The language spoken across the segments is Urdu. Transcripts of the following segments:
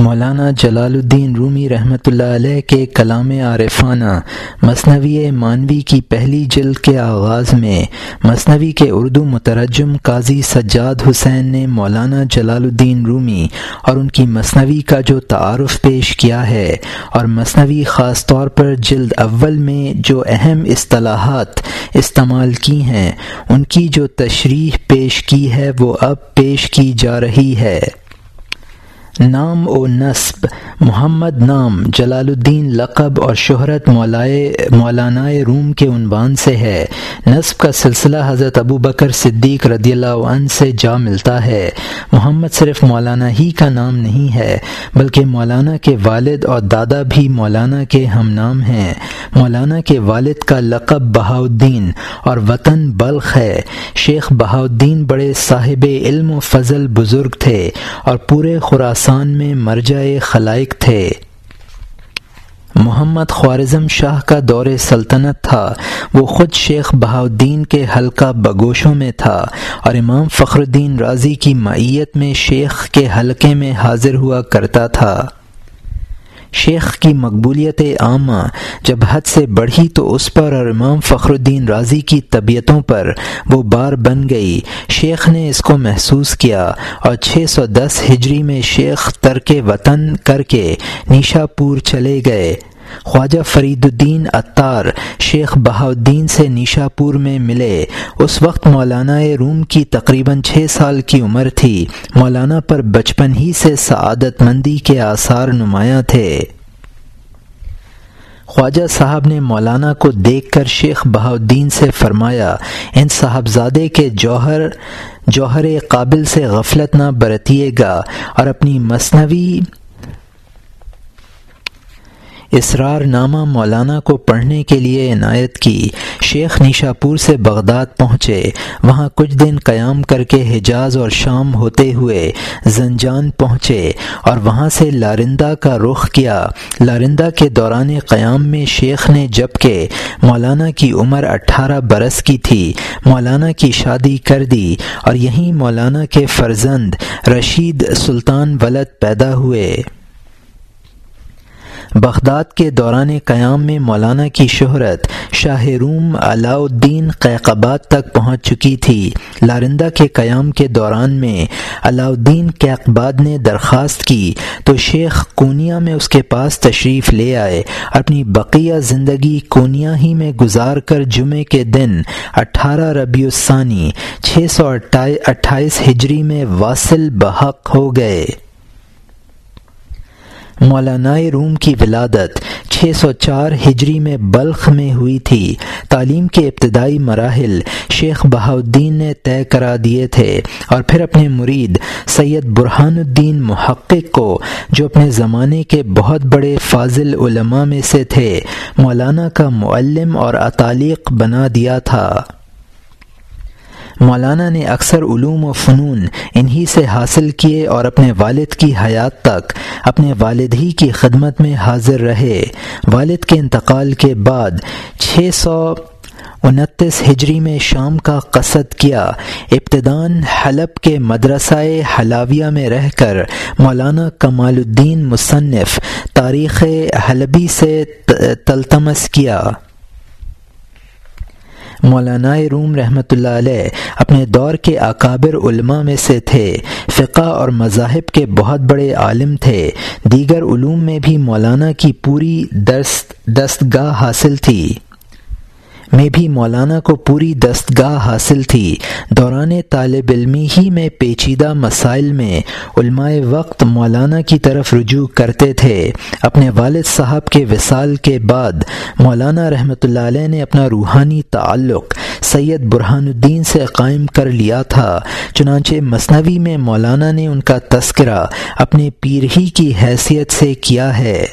مولانا جلال الدین رومی رحمۃ اللہ علیہ کے کلام عارفانہ مصنوی مانوی کی پہلی جلد کے آغاز میں مصنوی کے اردو مترجم قاضی سجاد حسین نے مولانا جلال الدین رومی اور ان کی مصنوی کا جو تعارف پیش کیا ہے اور مصنوی خاص طور پر جلد اول میں جو اہم اصطلاحات استعمال کی ہیں، ان کی جو تشریح پیش کی ہے وہ اب پیش کی جا رہی ہے۔ نام و نصب محمد نام، جلال الدین لقب اور شہرت مولائے مولانا روم کے عنوان سے ہے۔ نصب کا سلسلہ حضرت ابو بکر صدیق رضی اللہ عنہ سے جا ملتا ہے۔ محمد صرف مولانا ہی کا نام نہیں ہے، بلکہ مولانا کے والد اور دادا بھی مولانا کے ہم نام ہیں۔ مولانا کے والد کا لقب بہاؤدین اور وطن بلخ ہے۔ شیخ بہاؤدین بڑے صاحب علم و فضل بزرگ تھے اور پورے خوراسان میں مرجع خلائق تھے۔ محمد خوارزم شاہ کا دور سلطنت تھا۔ وہ خود شیخ بہاؤدین کے حلقہ بگوشوں میں تھا اور امام فخر الدین راضی کی معیت میں شیخ کے حلقے میں حاضر ہوا کرتا تھا۔ شیخ کی مقبولیت عامہ جب حد سے بڑھی تو اس پر اور امام فخر الدین راضی کی طبیعتوں پر وہ بار بن گئی۔ شیخ نے اس کو محسوس کیا اور چھ سو دس ہجری میں شیخ ترک وطن کر کے نیشا پور چلے گئے۔ خواجہ فرید الدین اتار شیخ بہاؤدین سے نیشا پور میں ملے۔ اس وقت مولانا روم کی تقریباً چھ سال کی عمر تھی۔ مولانا پر بچپن ہی سے سعادت مندی کے آثار نمایاں تھے۔ خواجہ صاحب نے مولانا کو دیکھ کر شیخ بہاؤدین سے فرمایا، ان صاحبزادے کے جوہر جوہر قابل سے غفلت نہ برتیے گا اور اپنی مصنوعی اسرار نامہ مولانا کو پڑھنے کے لیے عنایت کی۔ شیخ نیشا پور سے بغداد پہنچے۔ وہاں کچھ دن قیام کر کے حجاز اور شام ہوتے ہوئے زنجان پہنچے اور وہاں سے لارندہ کا رخ کیا۔ لارندہ کے دوران قیام میں شیخ نے جبکہ مولانا کی عمر اٹھارہ برس کی تھی، مولانا کی شادی کر دی اور یہیں مولانا کے فرزند رشید سلطان ولد پیدا ہوئے۔ بغداد کے دوران قیام میں مولانا کی شہرت شاہ روم علاء الدین قیقباد تک پہنچ چکی تھی۔ لارندہ کے قیام کے دوران میں علاء الدین قیقباد نے درخواست کی تو شیخ کونیا میں اس کے پاس تشریف لے آئے۔ اپنی بقیہ زندگی کونیا ہی میں گزار کر جمعے کے دن اٹھارہ ربیع الثانی، چھ سو اٹھائیس ہجری میں واصل بحق ہو گئے۔ مولانا روم کی ولادت چھ سو چار ہجری میں بلخ میں ہوئی تھی۔ تعلیم کے ابتدائی مراحل شیخ بہاؤدین نے طے کرا دیے تھے اور پھر اپنے مرید سید برہان الدین محقق کو، جو اپنے زمانے کے بہت بڑے فاضل علماء میں سے تھے، مولانا کا معلم اور اطالق بنا دیا تھا۔ مولانا نے اکثر علوم و فنون انہی سے حاصل کیے اور اپنے والد کی حیات تک اپنے والد ہی کی خدمت میں حاضر رہے۔ والد کے انتقال کے بعد چھ سو انتیس ہجری میں شام کا قصد کیا۔ ابتدان حلب کے مدرسہ حلاویہ میں رہ کر مولانا کمال الدین مصنف تاریخ حلبی سے تلتمس کیا۔ مولانا روم رحمۃ اللہ علیہ اپنے دور کے اکابر علماء میں سے تھے۔ فقہ اور مذاہب کے بہت بڑے عالم تھے۔ دیگر علوم میں بھی مولانا کی پوری دست دستگاہ حاصل تھی۔ میں بھی مولانا کو پوری دستگاہ حاصل تھی۔ دوران طالب علمی ہی میں پیچیدہ مسائل میں علماء وقت مولانا کی طرف رجوع کرتے تھے۔ اپنے والد صاحب کے وصال کے بعد مولانا رحمۃ اللہ علیہ نے اپنا روحانی تعلق سید برہان الدین سے قائم کر لیا تھا۔ چنانچہ مصنوی میں مولانا نے ان کا تذکرہ اپنے پیر ہی کی حیثیت سے کیا ہے۔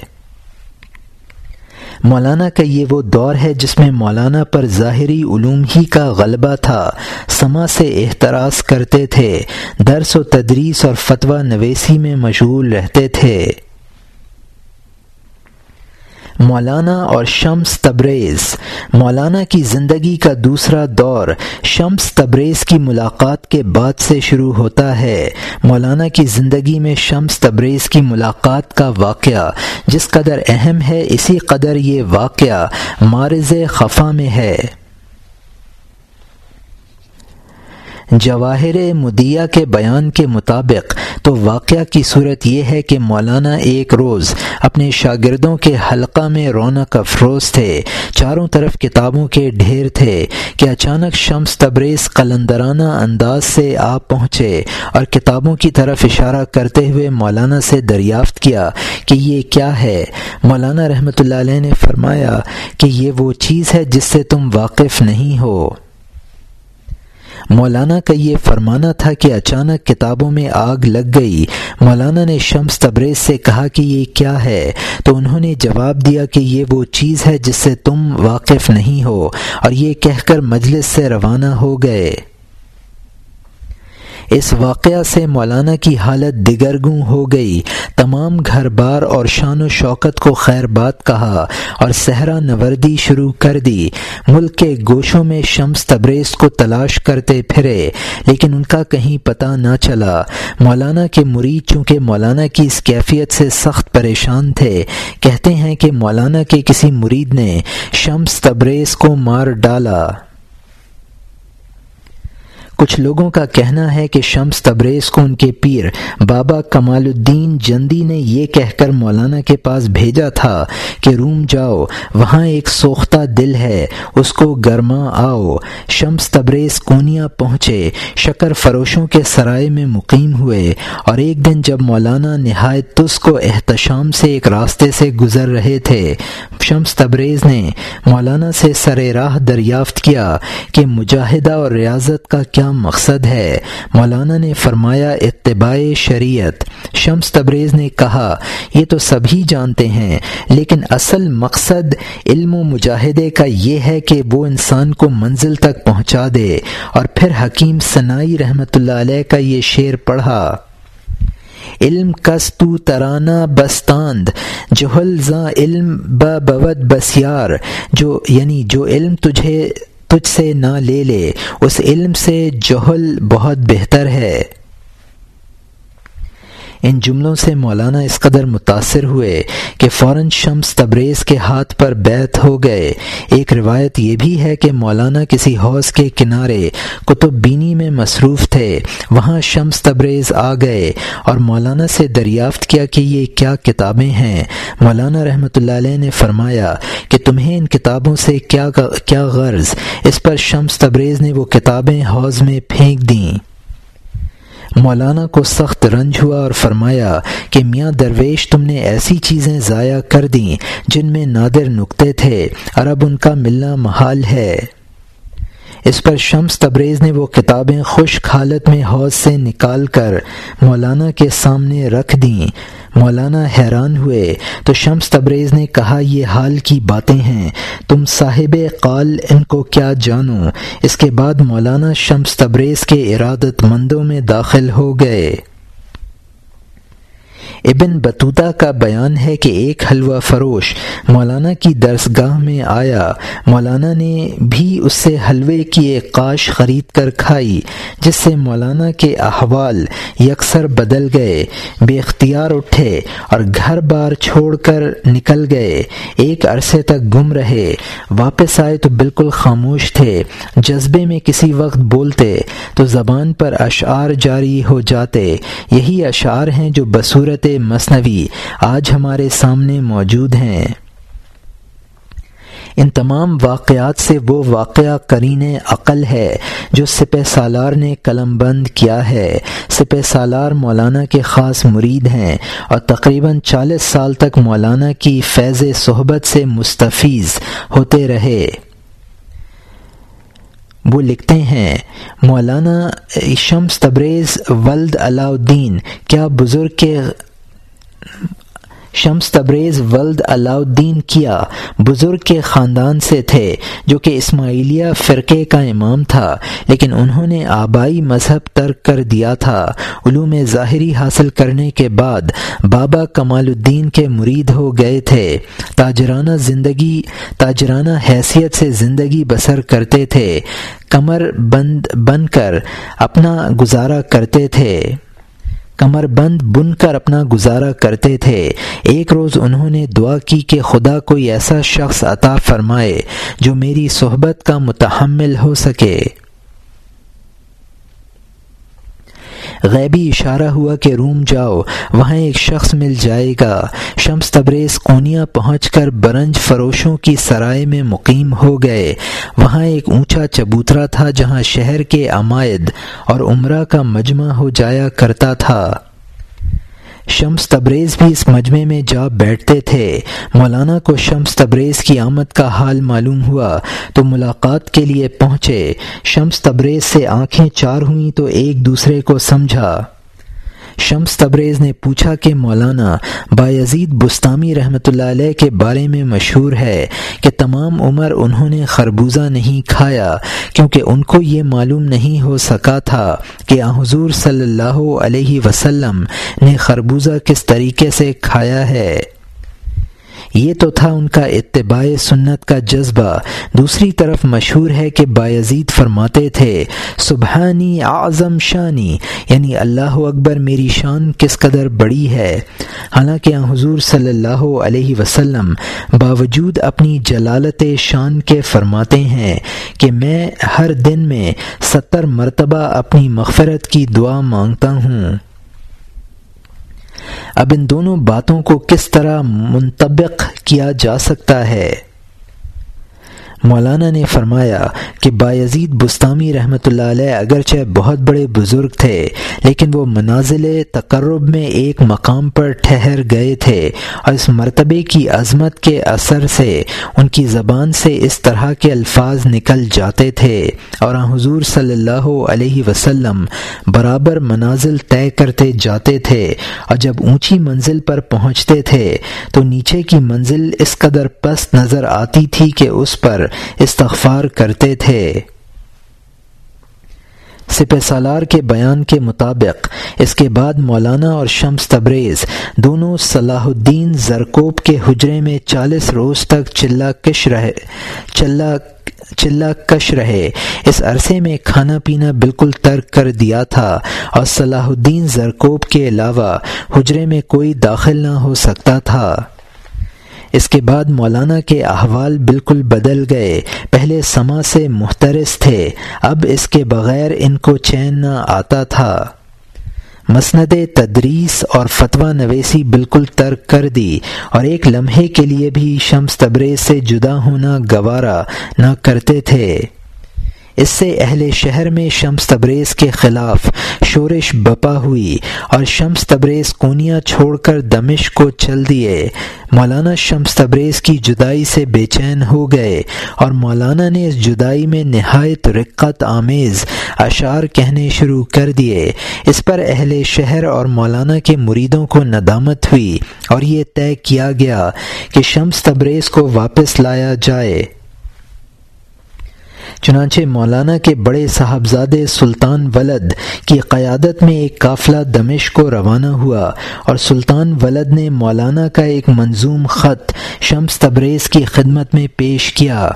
مولانا کا یہ وہ دور ہے جس میں مولانا پر ظاہری علوم ہی کا غلبہ تھا۔ سما سے احتراز کرتے تھے، درس و تدریس اور فتویٰ نویسی میں مشغول رہتے تھے۔ مولانا اور شمس تبریز۔ مولانا کی زندگی کا دوسرا دور شمس تبریز کی ملاقات کے بعد سے شروع ہوتا ہے۔ مولانا کی زندگی میں شمس تبریز کی ملاقات کا واقعہ جس قدر اہم ہے، اسی قدر یہ واقعہ مارز خفا میں ہے۔ جواہر مدیہ کے بیان کے مطابق تو واقعہ کی صورت یہ ہے کہ مولانا ایک روز اپنے شاگردوں کے حلقہ میں رونق افروز تھے۔ چاروں طرف کتابوں کے ڈھیر تھے کہ اچانک شمس تبریز قلندرانہ انداز سے آپ پہنچے اور کتابوں کی طرف اشارہ کرتے ہوئے مولانا سے دریافت کیا کہ یہ کیا ہے۔ مولانا رحمۃ اللہ علیہ نے فرمایا کہ یہ وہ چیز ہے جس سے تم واقف نہیں ہو۔ مولانا کا یہ فرمانا تھا کہ اچانک کتابوں میں آگ لگ گئی۔ مولانا نے شمس تبریز سے کہا کہ یہ کیا ہے؟ تو انہوں نے جواب دیا کہ یہ وہ چیز ہے جس سے تم واقف نہیں ہو اور یہ کہہ کر مجلس سے روانہ ہو گئے۔ اس واقعہ سے مولانا کی حالت دگرگوں ہو گئی۔ تمام گھر بار اور شان و شوکت کو خیر بات کہا اور صحرا نوردی شروع کر دی۔ ملک کے گوشوں میں شمس تبریز کو تلاش کرتے پھرے، لیکن ان کا کہیں پتہ نہ چلا۔ مولانا کے مرید چونکہ مولانا کی اس کیفیت سے سخت پریشان تھے، کہتے ہیں کہ مولانا کے کسی مرید نے شمس تبریز کو مار ڈالا۔ کچھ لوگوں کا کہنا ہے کہ شمس تبریز کو ان کے پیر بابا کمال الدین جندی نے یہ کہہ کر مولانا کے پاس بھیجا تھا کہ روم جاؤ، وہاں ایک سوختہ دل ہے، اس کو گرما آؤ۔ شمس تبریز کونیا پہنچے، شکر فروشوں کے سرائے میں مقیم ہوئے۔ اور ایک دن جب مولانا نہایت تس کو احتشام سے ایک راستے سے گزر رہے تھے، شمس تبریز نے مولانا سے سر راہ دریافت کیا کہ مجاہدہ اور ریاضت کا کیا مقصد ہے۔ مولانا نے فرمایا، اتباع شریعت۔ شمس تبریز نے کہا، یہ تو سبھی جانتے ہیں، لیکن اصل مقصد علم و مجاہدے کا یہ ہے کہ وہ انسان کو منزل تک پہنچا دے۔ اور پھر حکیم ثنائی رحمۃ اللہ علیہ کا یہ شعر پڑھا، علم کس تو ترانہ بستاند، جہل زاں علم بود بسیار۔ جو یعنی جو علم تجھے تجھ سے نہ لے لے۔ اس علم سے جہل بہت بہتر ہے۔ ان جملوں سے مولانا اس قدر متاثر ہوئے کہ فوراً شمس تبریز کے ہاتھ پر بیت ہو گئے۔ ایک روایت یہ بھی ہے کہ مولانا کسی حوض کے کنارے کتب بینی میں مصروف تھے۔ وہاں شمس تبریز آ گئے اور مولانا سے دریافت کیا کہ یہ کیا کتابیں ہیں۔ مولانا رحمۃ اللہ علیہ نے فرمایا کہ تمہیں ان کتابوں سے کیا کیا غرض؟ اس پر شمس تبریز نے وہ کتابیں حوض میں پھینک دیں۔ مولانا کو سخت رنج ہوا اور فرمایا کہ میاں درویش تم نے ایسی چیزیں ضائع کر دیں جن میں نادر نقطے تھے اور اب ان کا ملنا محال ہے۔ اس پر شمس تبریز نے وہ کتابیں خشک حالت میں حوض سے نکال کر مولانا کے سامنے رکھ دیں۔ مولانا حیران ہوئے۔ تو شمس تبریز نے کہا، یہ حال کی باتیں ہیں۔ تم صاحب قال، ان کو کیا جانو اس کے بعد مولانا شمس تبریز کے ارادت مندوں میں داخل ہو گئے۔ ابن بطوطہ کا بیان ہے کہ ایک حلوہ فروش مولانا کی درس گاہ میں آیا۔ مولانا نے بھی اس سے حلوے کی ایک کاش خرید کر کھائی، جس سے مولانا کے احوال یکسر بدل گئے۔ بے اختیار اٹھے اور گھر بار چھوڑ کر نکل گئے۔ ایک عرصے تک گم رہے۔ واپس آئے تو بالکل خاموش تھے۔ جذبے میں کسی وقت بولتے تو زبان پر اشعار جاری ہو جاتے۔ یہی اشعار ہیں جو بصورت مصنوعی آج ہمارے سامنے موجود ہیں۔ ان تمام واقعات سے وہ واقعہ کرین عقل ہے جو سپہ سالار نے قلم بند کیا ہے۔ سپہ سالار مولانا کے خاص مرید ہیں اور تقریباً چالیس سال تک مولانا کی فیض صحبت سے مستفیض ہوتے رہے۔ وہ لکھتے ہیں، مولانا شمس تبریز ولد علاؤدین کیا بزرگ کے شمس تبریز ولد علاؤدین کیا، بزرگ کے خاندان سے تھے، جو کہ اسماعیلیہ فرقے کا امام تھا، لیکن انہوں نے آبائی مذہب ترک کر دیا تھا۔ علوم ظاہری حاصل کرنے کے بعد بابا کمال الدین کے مرید ہو گئے تھے۔ تاجرانہ زندگی، تاجرانہ حیثیت سے زندگی بسر کرتے تھے۔ کمر بند بن کر اپنا گزارا کرتے تھے۔ کمر بند بن کر اپنا گزارا کرتے تھے۔ ایک روز انہوں نے دعا کی کہ خدا کوئی ایسا شخص عطا فرمائے جو میری صحبت کا متحمل ہو سکے۔ غیبی اشارہ ہوا کہ روم جاؤ، وہاں ایک شخص مل جائے گا۔ شمس تبریز کونیا پہنچ کر برنج فروشوں کی سرائے میں مقیم ہو گئے۔ وہاں ایک اونچا چبوترا تھا جہاں شہر کے عمائد اور عمرہ کا مجمع ہو جایا کرتا تھا۔ شمس تبریز بھی اس مجمع میں جا بیٹھتے تھے۔ مولانا کو شمس تبریز کی آمد کا حال معلوم ہوا، تو ملاقات کے لیے پہنچے۔ شمس تبریز سے آنکھیں چار ہوئیں تو ایک دوسرے کو سمجھا۔ شمس تبریز نے پوچھا کہ مولانا بایزید بستانی رحمۃ اللہ علیہ کے بارے میں مشہور ہے کہ تمام عمر انہوں نے خربوزہ نہیں کھایا کیونکہ ان کو یہ معلوم نہیں ہو سکا تھا کہ حضور صلی اللہ علیہ وسلم نے خربوزہ کس طریقے سے کھایا ہے۔ یہ تو تھا ان کا اتباع سنت کا جذبہ۔ دوسری طرف مشہور ہے کہ بایزید فرماتے تھے، سبحانی اعظم شانی یعنی اللہ اکبر میری شان کس قدر بڑی ہے۔ حالانکہ حضور صلی اللہ علیہ وسلم باوجود اپنی جلالت شان کے فرماتے ہیں کہ میں ہر دن میں ستر مرتبہ اپنی مغفرت کی دعا مانگتا ہوں۔ اب ان دونوں باتوں کو کس طرح منطبق کیا جا سکتا ہے؟ مولانا نے فرمایا کہ بایزید بستانی رحمۃ اللہ علیہ اگرچہ بہت بڑے بزرگ تھے، لیکن وہ منازل تقرب میں ایک مقام پر ٹھہر گئے تھے اور اس مرتبے کی عظمت کے اثر سے، ان کی زبان سے اس طرح کے الفاظ نکل جاتے تھے۔ اور حضور صلی اللہ علیہ وسلم برابر منازل طے کرتے جاتے تھے اور جب اونچی منزل پر پہنچتے تھے تو نیچے کی منزل اس قدر پست نظر آتی تھی کہ اس پر استغفار کرتے تھے۔ سپہ سالار کے بیان کے مطابق، اس کے بعد مولانا اور شمس تبریز دونوں صلاح الدین زرکوب کے حجرے میں چالیس روز تک چلا کش رہے، چلا چلا کش رہے۔ اس عرصے میں کھانا پینا بالکل ترک کر دیا تھا اور صلاح الدین زرکوب کے علاوہ حجرے میں کوئی داخل نہ ہو سکتا تھا۔ اس کے بعد مولانا کے احوال بالکل بدل گئے۔ پہلے سما سے محترس تھے، اب اس کے بغیر ان کو چین نہ آتا تھا۔ مسند تدریس اور فتویٰ نویسی بالکل ترک کر دی، اور ایک لمحے کے لیے بھی شمس تبریز سے جدا ہونا گوارا نہ کرتے تھے۔ اس سے اہل شہر میں شمس تبریز کے خلاف شورش بپا ہوئی اور شمس تبریز کونیا چھوڑ کر دمش کو چل دیے۔ مولانا شمس تبریز کی جدائی سے بے چین ہو گئے اور مولانا نے اس جدائی میں نہایت رقت آمیز اشعار کہنے شروع کر دیے۔ اس پر اہل شہر اور مولانا کے مریدوں کو ندامت ہوئی اور یہ طے کیا گیا کہ شمس تبریز کو واپس لایا جائے۔ چنانچہ مولانا کے بڑے صاحبزادے سلطان ولد کی قیادت میں ایک قافلہ دمش کو روانہ ہوا اور سلطان ولد نے مولانا کا ایک منظوم خط شمس تبریز کی خدمت میں پیش کیا۔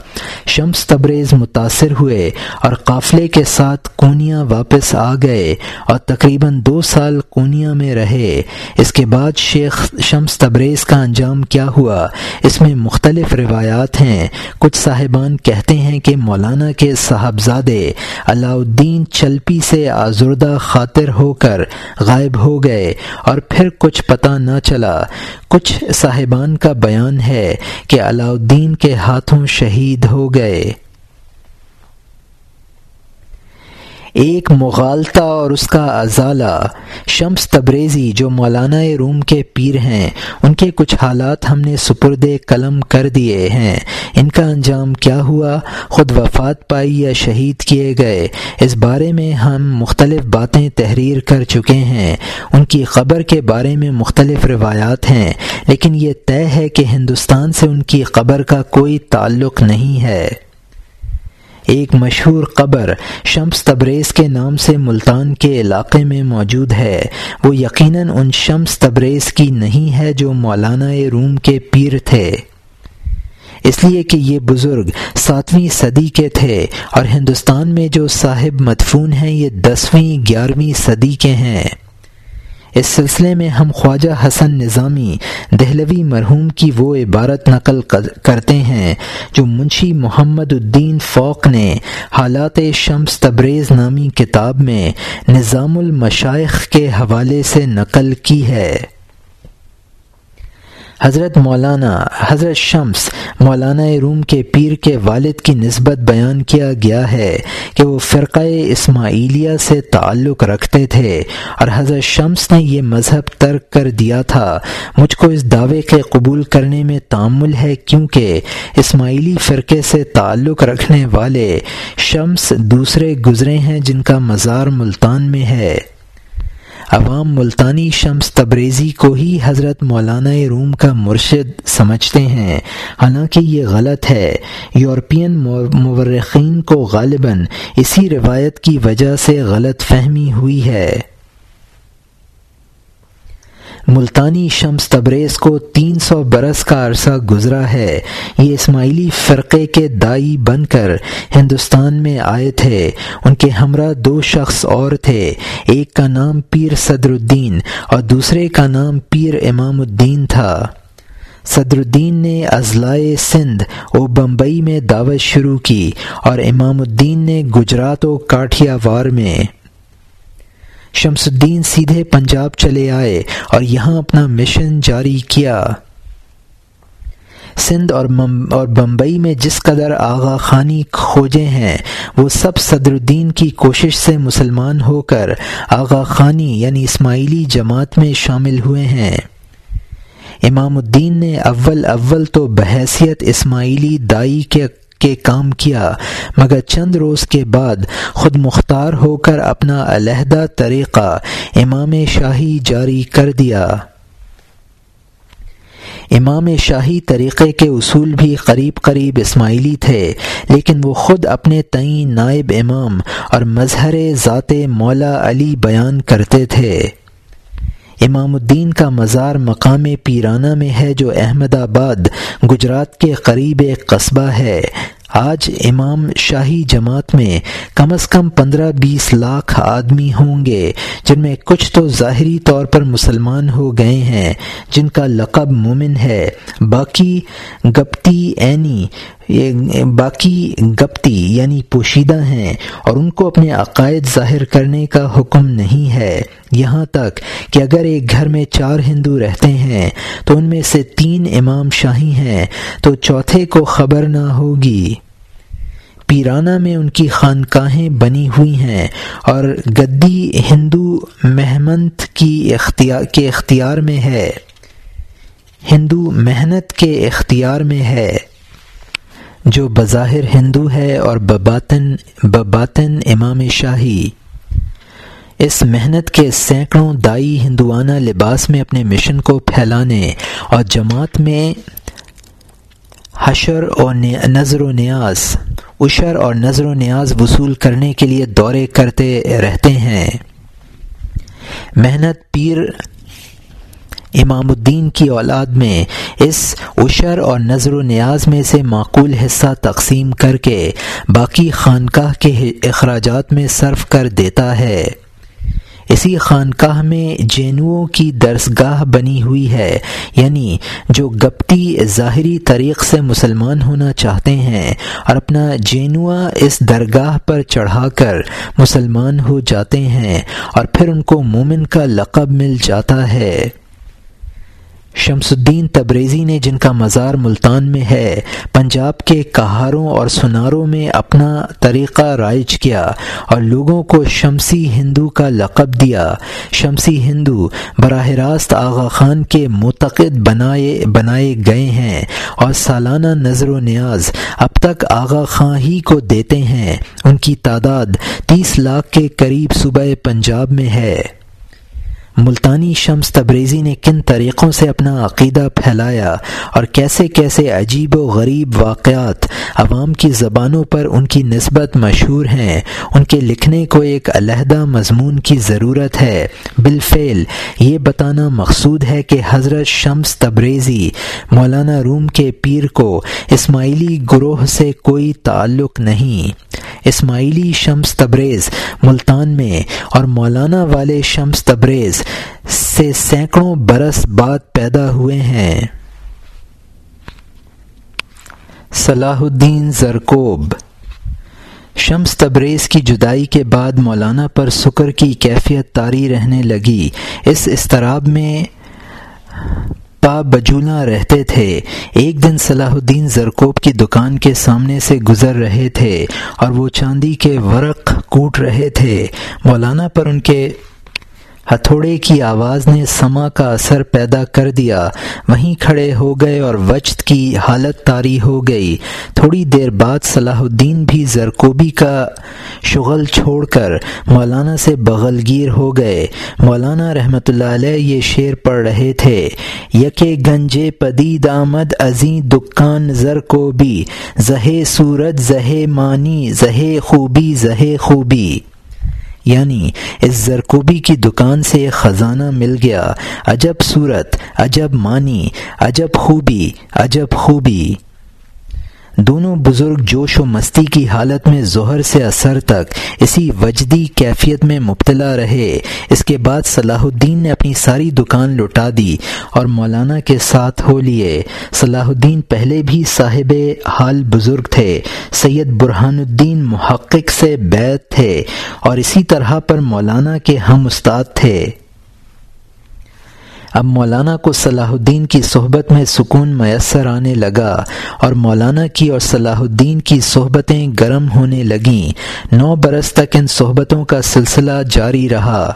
شمس تبریز متاثر ہوئے اور قافلے کے ساتھ کونیا واپس آ گئے اور تقریباً دو سال کونیا میں رہے۔ اس کے بعد شیخ شمس تبریز کا انجام کیا ہوا۔ اس میں مختلف روایات ہیں۔ کچھ صاحبان کہتے ہیں کہ مولانا کے صاحبزادے علاء الدین چلپی سے آزردہ خاطر ہو کر غائب ہو گئے اور پھر کچھ پتہ نہ چلا۔ کچھ صاحبان کا بیان ہے کہ علاء الدین کے ہاتھوں شہید ہو گئے۔ ایک مغالطہ اور اس کا ازالہ، شمس تبریزی، جو مولانا روم کے پیر ہیں، ان کے کچھ حالات ہم نے سپرد قلم کر دیے ہیں۔ ان کا انجام کیا ہوا؟ خود وفات پائی یا شہید کیے گئے؟ اس بارے میں ہم مختلف باتیں تحریر کر چکے ہیں۔ ان کی قبر کے بارے میں مختلف روایات ہیں، لیکن یہ طے ہے کہ ہندوستان سے ان کی قبر کا کوئی تعلق نہیں ہے۔ ایک مشہور قبر شمس تبریز کے نام سے ملتان کے علاقے میں موجود ہے۔ وہ یقیناً ان شمس تبریز کی نہیں ہے جو مولانا روم کے پیر تھے۔ اس لیے کہ یہ بزرگ ساتویں صدی کے تھے اور ہندوستان میں جو صاحب مدفون ہیں، یہ دسویں، گیارہویں صدی کے ہیں۔ اس سلسلے میں ہم خواجہ حسن نظامی، دہلوی مرحوم کی وہ عبارت نقل کرتے ہیں، جو منشی محمد الدین فوق نے حالات شمس تبریز نامی کتاب میں نظام المشائق کے حوالے سے نقل کی ہے۔ حضرت مولانا حضرت شمس مولانا روم کے پیر کے والد کی نسبت بیان کیا گیا ہے کہ وہ فرقہ اسماعیلیہ سے تعلق رکھتے تھے اور حضرت شمس نے یہ مذہب ترک کر دیا تھا۔ مجھ کو اس دعوے کے قبول کرنے میں تعمل ہے کیونکہ اسماعیلی فرقے سے تعلق رکھنے والے شمس دوسرے گزرے ہیں جن کا مزار ملتان میں ہے۔ عوام ملتانی شمس تبریزی کو ہی حضرت مولانا روم کا مرشد سمجھتے ہیں۔ حالانکہ یہ غلط ہے۔ یورپین مورخین کو غالباً اسی روایت کی وجہ سے غلط فہمی ہوئی ہے۔ ملتانی شمس تبریز کو تین سو برس کا عرصہ گزرا ہے۔ یہ اسماعیلی فرقے کے دائی بن کر ہندوستان میں آئے تھے۔ ان کے ہمراہ دو شخص اور تھے۔ ایک کا نام پیر صدر الدین اور دوسرے کا نام پیر امام الدین تھا۔ صدر الدین نے اضلاع سندھ و بمبئی میں دعوت شروع کی اور امام الدین نے گجرات و کاٹھیا وار میں۔ شمس الدین سیدھے پنجاب چلے آئے اور یہاں اپنا مشن جاری کیا۔ سندھ اور اور بمبئی میں جس قدر آغا خانی کھوجے ہیں، وہ سب صدر الدین کی کوشش سے مسلمان ہو کر آغا خانی یعنی اسماعیلی جماعت میں شامل ہوئے ہیں۔ امام الدین نے اول اول تو بحیثیت اسماعیلی دائی کے کے کام کیا، مگر چند روز کے بعد خود مختار ہو کر اپنا علیحدہ طریقہ امام شاہی جاری کر دیا۔ امام شاہی طریقے کے اصول بھی قریب قریب اسماعیلی تھے، لیکن وہ خود اپنے تئیں نائب امام اور مظہر ذات مولا علی بیان کرتے تھے۔ امام الدین کا مزار مقام پیرانہ میں ہے جو احمد آباد گجرات کے قریب ایک قصبہ ہے۔ آج امام شاہی جماعت میں کم از کم پندرہ بیس لاکھ آدمی ہوں گے، جن میں کچھ تو ظاہری طور پر مسلمان ہو گئے ہیں، جن کا لقب مومن ہے۔ باقی گپتی عینی باقی گپتی یعنی پوشیدہ ہیں اور ان کو اپنے عقائد ظاہر کرنے کا حکم نہیں ہے۔ یہاں تک کہ اگر ایک گھر میں چار ہندو رہتے ہیں، تو ان میں سے تین امام شاہی ہیں، تو چوتھے کو خبر نہ ہوگی۔ پیرانہ میں ان کی خانقاہیں بنی ہوئی ہیں اور گدی ہندو مہمنت کی اختیار کے اختیار میں ہے۔ ہندو محنت کے اختیار میں ہے۔ جو بظاہر ہندو ہے اور بباطن بباطن امام شاہی۔ اس محنت کے سینکڑوں دائی ہندوانہ لباس میں اپنے مشن کو پھیلانے اور جماعت میں حشر اور نظر و نیاز۔ اشر اور نظر و نیاز وصول کرنے کے لیے دورے کرتے رہتے ہیں۔ محنت پیر امام الدین کی اولاد میں اس عشر اور نظر و نیاز میں سے معقول حصہ تقسیم کر کے باقی خانقاہ کے اخراجات میں صرف کر دیتا ہے۔ اسی خانقاہ میں جینوؤں کی درسگاہ بنی ہوئی ہے یعنی جو گپتی ظاہری طریق سے مسلمان ہونا چاہتے ہیں اور اپنا جینوا اس درگاہ پر چڑھا کر مسلمان ہو جاتے ہیں اور پھر ان کو مومن کا لقب مل جاتا ہے۔ شمس الدین تبریزی نے جن کا مزار ملتان میں ہے، پنجاب کے کہاروں اور سناروں میں اپنا طریقہ رائج کیا اور لوگوں کو شمسی ہندو کا لقب دیا۔ شمسی ہندو براہ راست آغا خان کے معتقد بنائے بنائے گئے ہیں اور سالانہ نظر و نیاز اب تک آغا خان ہی کو دیتے ہیں۔ ان کی تعداد تیس لاکھ کے قریب صوبہ پنجاب میں ہے۔ ملتانی شمس تبریزی نے کن طریقوں سے اپنا عقیدہ پھیلایا اور کیسے کیسے عجیب و غریب واقعات عوام کی زبانوں پر ان کی نسبت مشہور ہیں، ان کے لکھنے کو ایک علیحدہ مضمون کی ضرورت ہے۔ بالفعل، یہ بتانا مقصود ہے کہ حضرت شمس تبریزی مولانا روم کے پیر کو اسماعیلی گروہ سے کوئی تعلق نہیں۔ اسماعیلی شمس تبریز ملتان میں اور مولانا والے شمس تبریز سے سینکڑوں برس بعد پیدا ہوئے ہیں۔ صلاح الدین زرکوب۔ شمس تبریز کی جدائی کے بعد مولانا پر سکر کی کیفیت طاری رہنے لگی۔ اس اضطراب میں پا بجولا رہتے تھے۔ ایک دن صلاح الدین زرکوب کی دکان کے سامنے سے گزر رہے تھے اور وہ چاندی کے ورق کوٹ رہے تھے۔ مولانا پر ان کے ہتھوڑے کی آواز نے سما کا اثر پیدا کر دیا۔ وہیں کھڑے ہو گئے اور وجد کی حالت طاری ہو گئی۔ تھوڑی دیر بعد صلاح الدین بھی زرکوبی کا شغل چھوڑ کر مولانا سے بغل گیر ہو گئے۔ مولانا رحمۃ اللہ علیہ یہ شعر پڑھ رہے تھے۔ یکے گنجے پدید آمد ازیں دکان زرکوبی۔ زہے سورج، زہے مانی، زہے خوبی زہے خوبی۔ یعنی اس زرکوبی کی دکان سے ایک خزانہ مل گیا۔ عجب صورت، عجب معنی، عجب خوبی عجب خوبی۔ دونوں بزرگ جوش و مستی کی حالت میں ظہر سے اثر تک اسی وجدی کیفیت میں مبتلا رہے۔ اس کے بعد صلاح الدین نے اپنی ساری دکان لٹا دی اور مولانا کے ساتھ ہو لیے۔ صلاح الدین پہلے بھی صاحب حال بزرگ تھے۔ سید برہان الدین محقق سے بیت تھے اور اسی طرح پر مولانا کے ہم استاد تھے۔ اب مولانا کو صلاح الدین کی صحبت میں سکون میسر آنے لگا اور مولانا کی اور صلاح الدین کی صحبتیں گرم ہونے لگیں۔ نو برس تک ان صحبتوں کا سلسلہ جاری رہا۔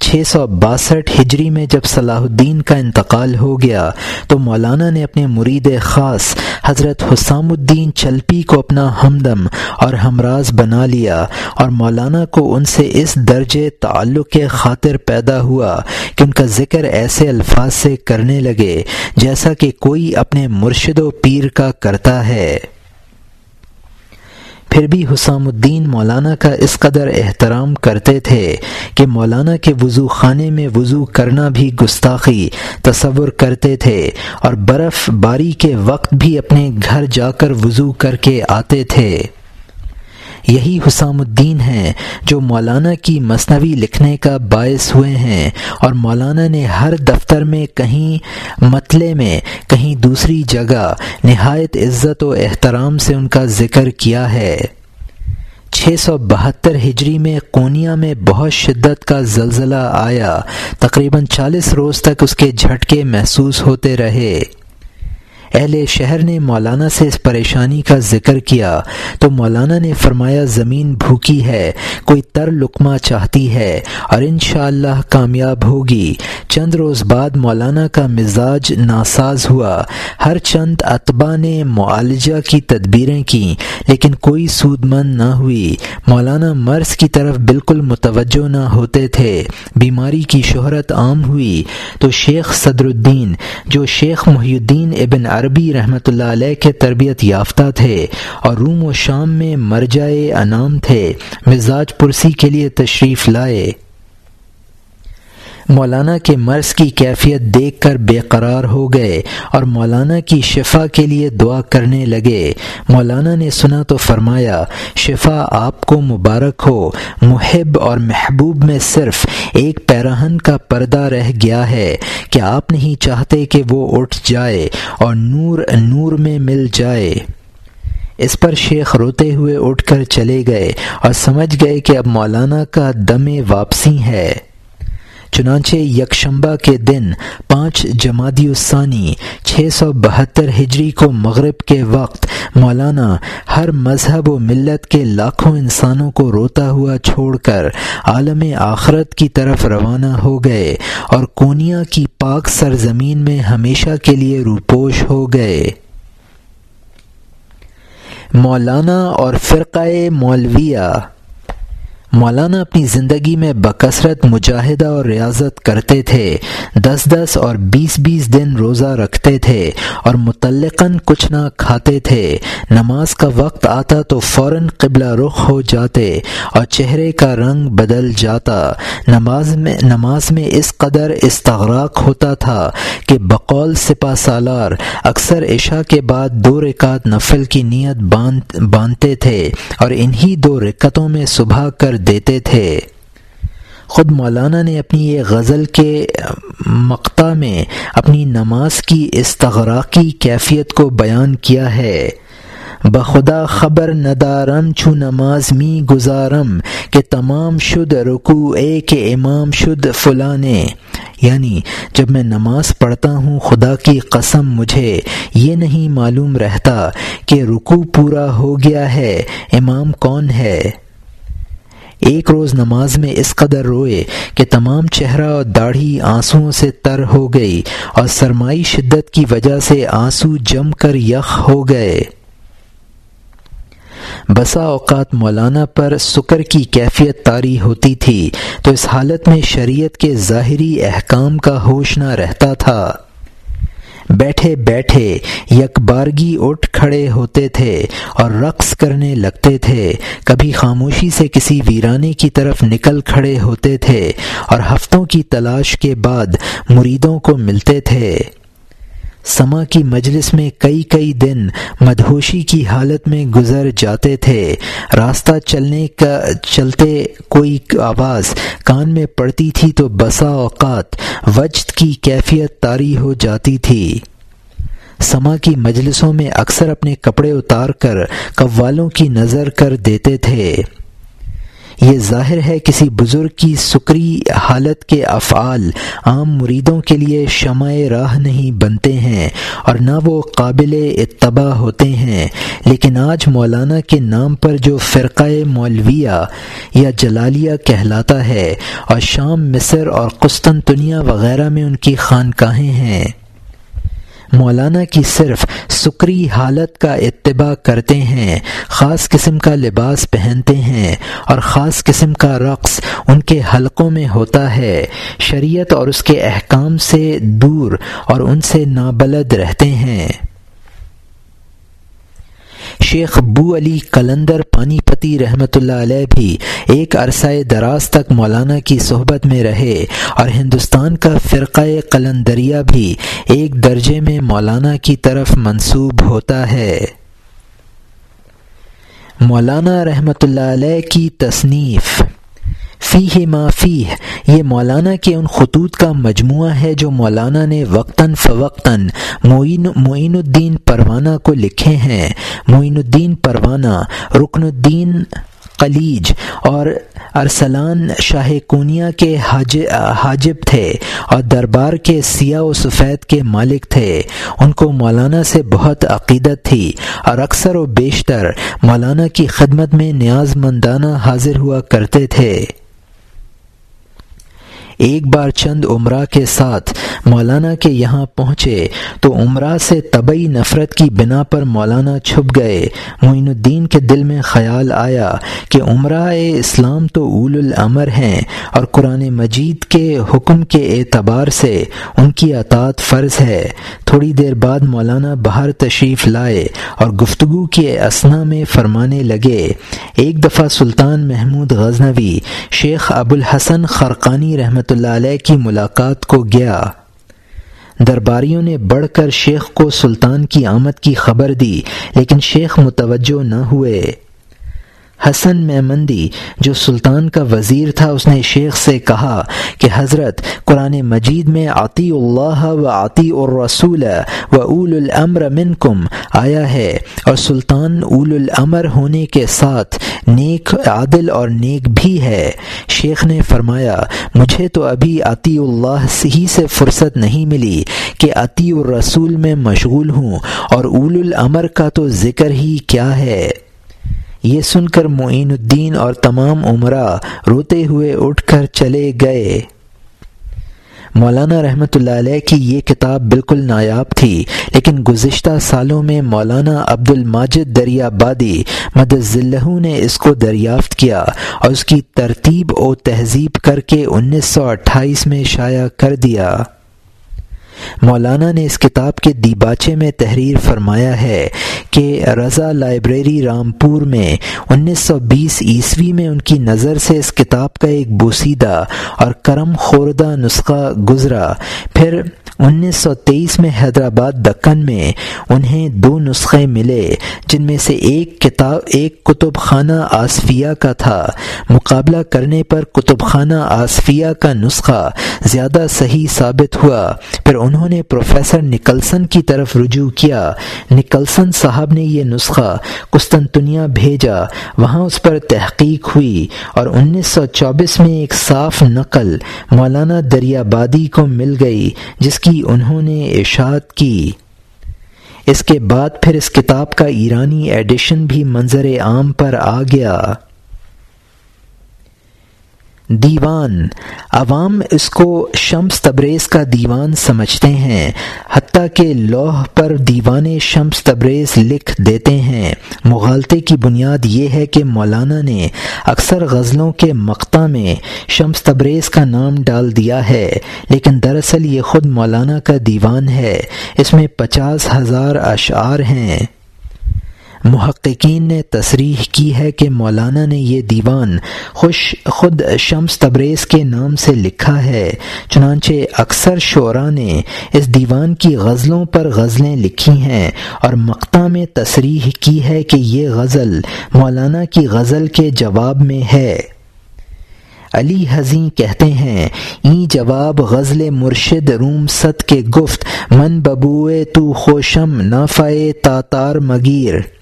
چھ سو باسٹھ ہجری میں جب صلاح الدین کا انتقال ہو گیا تو مولانا نے اپنے مرید خاص حضرت حسام الدین چلپی کو اپنا ہمدم اور ہمراز بنا لیا اور مولانا کو ان سے اس درجے تعلق کے خاطر پیدا ہوا کہ ان کا ذکر ایسے الفاظ سے کرنے لگے جیسا کہ کوئی اپنے مرشد و پیر کا کرتا ہے۔ پھر بھی حسام الدین مولانا کا اس قدر احترام کرتے تھے کہ مولانا کے وضو خانے میں وضو کرنا بھی گستاخی، تصور کرتے تھے اور برف باری کے وقت بھی اپنے گھر جا کر وضو کر کے آتے تھے۔ یہی حسام الدین ہیں جو مولانا کی مصنوعی لکھنے کا باعث ہوئے ہیں اور مولانا نے ہر دفتر میں کہیں متلے میں کہیں دوسری جگہ نہایت عزت و احترام سے ان کا ذکر کیا ہے۔ چھ سو بہتر ہجری میں کونیا میں بہت شدت کا زلزلہ آیا۔ تقریباً چالیس روز تک اس کے جھٹکے محسوس ہوتے رہے۔ اہل شہر نے مولانا سے اس پریشانی کا ذکر کیا تو مولانا نے فرمایا زمین بھوکی ہے، کوئی تر لکما چاہتی ہے اور انشاءاللہ اللہ کامیاب ہوگی۔ چند روز بعد مولانا کا مزاج ناساز ہوا۔ ہر چند اطبا نے معالجہ کی تدبیریں کیں، لیکن کوئی سود مند نہ ہوئی۔ مولانا مرض کی طرف بالکل متوجہ نہ ہوتے تھے۔ بیماری کی شہرت عام ہوئی۔ تو شیخ صدر الدین، جو شیخ محی الدین ابن عربی رحمۃ اللہ علیہ کے تربیت یافتہ تھے اور روم و شام میں مرجائے انعام تھے، مزاج پرسی کے لیے تشریف لائے۔ مولانا کے مرض کی کیفیت دیکھ کر بے قرار ہو گئے اور مولانا کی شفا کے لیے دعا کرنے لگے۔ مولانا نے سنا تو فرمایا، شفا آپ کو مبارک ہو۔ محب اور محبوب میں صرف ایک پیراہن کا پردہ رہ گیا ہے کہ آپ نہیں چاہتے کہ وہ اٹھ جائے اور نور نور میں مل جائے۔ اس پر شیخ روتے ہوئے اٹھ کر چلے گئے اور سمجھ گئے کہ اب مولانا کا دم واپسی ہے۔ چنانچہ یکشنبہ کے دن پانچ جمادی الثانی چھ سو بہتر ہجری کو مغرب کے وقت مولانا ہر مذہب و ملت کے لاکھوں انسانوں کو روتا ہوا چھوڑ کر عالم آخرت کی طرف روانہ ہو گئے اور کونیا کی پاک سرزمین میں ہمیشہ کے لیے روپوش ہو گئے۔ مولانا اور فرقۂ مولویہ مولانا اپنی زندگی میں بکثرت مجاہدہ اور ریاضت کرتے تھے، دس دس اور بیس بیس دن روزہ رکھتے تھے اور متعلقاً کچھ نہ کھاتے تھے۔ نماز کا وقت آتا تو فوراً قبلہ رخ ہو جاتے اور چہرے کا رنگ بدل جاتا۔ نماز میں نماز میں اس قدر استغراق ہوتا تھا کہ بقول سپا سالار اکثر عشاء کے بعد دو رکعت نفل کی نیت باندھتے تھے اور انہی دو رکتوں میں صبح کر دیتے تھے۔ خود مولانا نے اپنی یہ غزل کے مقطع میں اپنی نماز کی استغراقی کیفیت کو بیان کیا ہے۔ بخدا خبر ندارم چھو نماز می گزارم کہ تمام شد رکو اے کہ امام شد فلانے۔ یعنی جب میں نماز پڑھتا ہوں، خدا کی قسم مجھے یہ نہیں معلوم رہتا کہ رکو پورا ہو گیا ہے، امام کون ہے۔ ایک روز نماز میں اس قدر روئے کہ تمام چہرہ اور داڑھی آنسوؤں سے تر ہو گئی اور سرمائی شدت کی وجہ سے آنسو جم کر یخ ہو گئے۔ بسا اوقات مولانا پر سکر کی کیفیت طاری ہوتی تھی تو اس حالت میں شریعت کے ظاہری احکام کا ہوش نہ رہتا تھا۔ بیٹھے بیٹھے یک بارگی اٹھ کھڑے ہوتے تھے اور رقص کرنے لگتے تھے۔ کبھی خاموشی سے کسی ویرانے کی طرف نکل کھڑے ہوتے تھے اور ہفتوں کی تلاش کے بعد مریدوں کو ملتے تھے۔ سما کی مجلس میں کئی کئی دن مدہوشی کی حالت میں گزر جاتے تھے۔ راستہ چلنے کا چلتے کوئی آواز کان میں پڑتی تھی تو بسا اوقات وجد کی کیفیت طاری ہو جاتی تھی۔ سما کی مجلسوں میں اکثر اپنے کپڑے اتار کر قوالوں کی نظر کر دیتے تھے۔ یہ ظاہر ہے کسی بزرگ کی سکری حالت کے افعال عام مریدوں کے لیے شمع راہ نہیں بنتے ہیں اور نہ وہ قابل اتباع ہوتے ہیں۔ لیکن آج مولانا کے نام پر جو فرقۂ مولویہ یا جلالیہ کہلاتا ہے اور شام مصر اور قسطنطنیہ وغیرہ میں ان کی خانقاہیں ہیں۔ مولانا کی صرف سکری حالت کا اتباع کرتے ہیں، خاص قسم کا لباس پہنتے ہیں اور خاص قسم کا رقص ان کے حلقوں میں ہوتا ہے۔ شریعت اور اس کے احکام سے دور اور ان سے نابلد رہتے ہیں۔ شیخ ابو علی کلندر پانی پتی رحمۃ اللہ علیہ بھی ایک عرصہ دراز تک مولانا کی صحبت میں رہے اور ہندوستان کا فرقۂ قلندریہ بھی ایک درجے میں مولانا کی طرف منسوب ہوتا ہے۔ مولانا رحمۃ اللہ علیہ کی تصنیف فی ما فی یہ مولانا کے ان خطوط کا مجموعہ ہے جو مولانا نے وقتاً فوقتاً معین معین الدین پروانہ کو لکھے ہیں۔ معین الدین پروانہ، رکن الدین قلیج اور ارسلان شاہ کونیا کے حاجب تھے اور دربار کے سیاہ و سفید کے مالک تھے۔ ان کو مولانا سے بہت عقیدت تھی اور اکثر و بیشتر مولانا کی خدمت میں نیاز مندانہ حاضر ہوا کرتے تھے۔ ایک بار چند عمرہ کے ساتھ مولانا کے یہاں پہنچے تو عمرہ سے طبی نفرت کی بنا پر مولانا چھپ گئے۔ معین الدین کے دل میں خیال آیا کہ عمرہ اسلام تو اول العمر ہیں اور قرآن مجید کے حکم کے اعتبار سے ان کی اطاعت فرض ہے۔ تھوڑی دیر بعد مولانا باہر تشریف لائے اور گفتگو کے اسنا میں فرمانے لگے۔ ایک دفعہ سلطان محمود غزنوی، شیخ ابو الحسن خرقانی رحمۃ اللہ علیہ کی ملاقات کو گیا۔ درباریوں نے بڑھ کر شیخ کو سلطان کی آمد کی خبر دی، لیکن شیخ متوجہ نہ ہوئے۔ حسن میمندی جو سلطان کا وزیر تھا، اس نے شیخ سے کہا کہ حضرت قرآن مجید میں عطی اللہ و عطی الرسول و اول الامر منکم آیا ہے اور سلطان اول الامر ہونے کے ساتھ نیک عادل اور نیک بھی ہے۔ شیخ نے فرمایا، مجھے تو ابھی عطی اللہ ہی سے فرصت نہیں ملی کہ عطی الرسول میں مشغول ہوں، اور اول الامر کا تو ذکر ہی کیا ہے۔ یہ سن کر معین الدین اور تمام عمرہ روتے ہوئے اٹھ کر چلے گئے۔ مولانا رحمۃ اللہ علیہ کی یہ کتاب بالکل نایاب تھی، لیکن گزشتہ سالوں میں مولانا عبد الماجد دریا بادی ذلہ نے اس کو دریافت کیا اور اس کی ترتیب و تہذیب کر کے انیس سو اٹھائیس میں شائع کر دیا۔ مولانا نے اس کتاب کے دیباچے میں تحریر فرمایا ہے کہ رضا لائبریری رامپور میں انیس سو بیس عیسوی میں ان کی نظر سے اس کتاب کا ایک بوسیدہ اور کرم خوردہ نسخہ گزرا۔ پھر انیس سو تیئیس میں حیدرآباد دکن میں انہیں دو نسخے ملے، جن میں سے ایک کتاب، ایک کتب خانہ آصفیہ کا تھا۔ مقابلہ کرنے پر کتب خانہ آصفیہ کا نسخہ زیادہ صحیح ثابت ہوا۔ پھر انہوں نے پروفیسر نکلسن کی طرف رجوع کیا۔ نکلسن صاحب نے یہ نسخہ قسطنطنیہ بھیجا۔ وہاں اس پر تحقیق ہوئی اور انیس سو چوبیس میں ایک صاف نقل مولانا دریا بادی کو مل گئی، جس کی کی انہوں نے اشاعت کی۔ اس کے بعد پھر اس کتاب کا ایرانی ایڈیشن بھی منظر عام پر آ گیا۔ دیوان۔ عوام اس کو شمس تبریز کا دیوان سمجھتے ہیں، حتیٰ کہ لوح پر دیوان شمس تبریز لکھ دیتے ہیں۔ مغالطے کی بنیاد یہ ہے کہ مولانا نے اکثر غزلوں کے مقطع میں شمس تبریز کا نام ڈال دیا ہے، لیکن دراصل یہ خود مولانا کا دیوان ہے۔ اس میں پچاس ہزار اشعار ہیں۔ محققین نے تصریح کی ہے کہ مولانا نے یہ دیوان خوش خود شمس تبریز کے نام سے لکھا ہے۔ چنانچہ اکثر شعراء نے اس دیوان کی غزلوں پر غزلیں لکھی ہیں اور مقطع میں تصریح کی ہے کہ یہ غزل مولانا کی غزل کے جواب میں ہے۔ علی حزیں کہتے ہیں، ای جواب غزل مرشد روم ست کے گفت، من ببوئے تو خوشم نافائے تاتار مگیر۔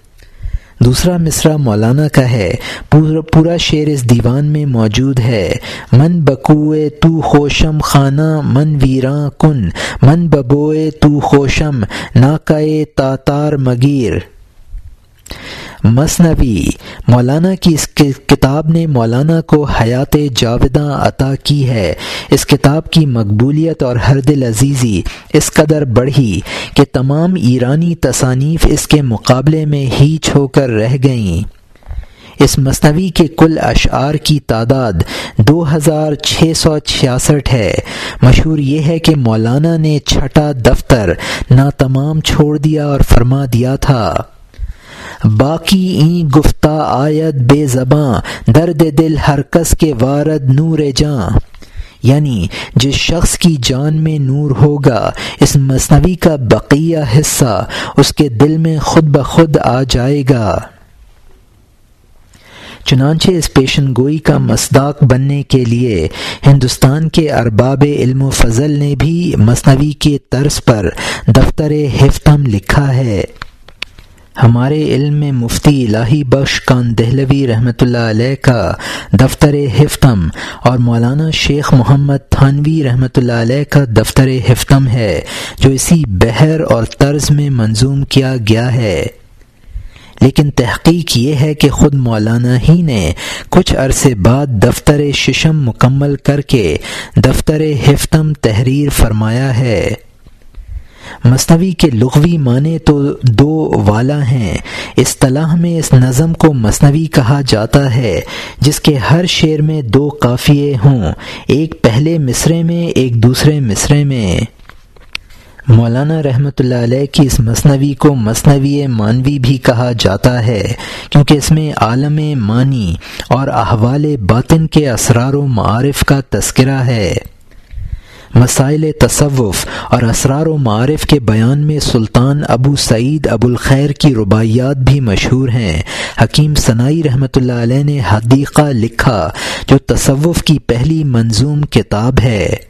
دوسرا مصرع مولانا کا ہے۔ پورا شعر اس دیوان میں موجود ہے۔ من بکوئے تو خوشم خانہ، من ویراں کن۔ من ببوئے تو خوشم، ناکائے تاتار مگیر۔ مصنوی مولانا کی اس کتاب نے مولانا کو حیات جاوداں عطا کی ہے۔ اس کتاب کی مقبولیت اور ہر دل عزیزی اس قدر بڑھی کہ تمام ایرانی تصانیف اس کے مقابلے میں ہی چھو کر رہ گئیں۔ اس مصنوعی کے کل اشعار کی تعداد دو ہزار چھ سو چھیاسٹھ ہے۔ مشہور یہ ہے کہ مولانا نے چھٹا دفتر نا تمام چھوڑ دیا اور فرما دیا تھا۔ باقی این گفتہ آیت بے زباں، درد دل ہر کس کے وارد نور جاں۔ یعنی جس شخص کی جان میں نور ہوگا، اس مصنوعی کا بقیہ حصہ اس کے دل میں خود بخود آ جائے گا۔ چنانچہ اس پیشن گوئی کا مصداق بننے کے لیے ہندوستان کے ارباب علم و فضل نے بھی مصنوعی کے طرز پر دفتر ہفتم لکھا ہے۔ ہمارے علم میں مفتی الہی بخش کان دہلوی رحمۃ اللہ علیہ کا دفتر ہفتم اور مولانا شیخ محمد تھانوی رحمۃ اللہ علیہ کا دفتر ہفتم ہے، جو اسی بحر اور طرز میں منظوم کیا گیا ہے۔ لیکن تحقیق یہ ہے کہ خود مولانا ہی نے کچھ عرصے بعد دفتر ششم مکمل کر کے دفتر ہفتم تحریر فرمایا ہے۔ مصنوعی کے لغوی معنی تو دو والا ہیں۔ اصطلاح میں اس نظم کو مصنوعی کہا جاتا ہے، جس کے ہر شعر میں دو قافیے ہوں، ایک پہلے مصرے میں، ایک دوسرے مصرے میں۔ مولانا رحمۃ اللہ علیہ کی اس مصنوعی کو مصنوعی مانوی بھی کہا جاتا ہے، کیونکہ اس میں عالم معنی اور احوال باطن کے اسرار و معارف کا تذکرہ ہے۔ مسائل تصوف اور اسرار و معارف کے بیان میں سلطان ابو سعید ابو الخیر کی رباعیات بھی مشہور ہیں۔ حکیم ثنائی رحمۃ اللہ علیہ نے حدیقہ لکھا جو تصوف کی پہلی منظوم کتاب ہے۔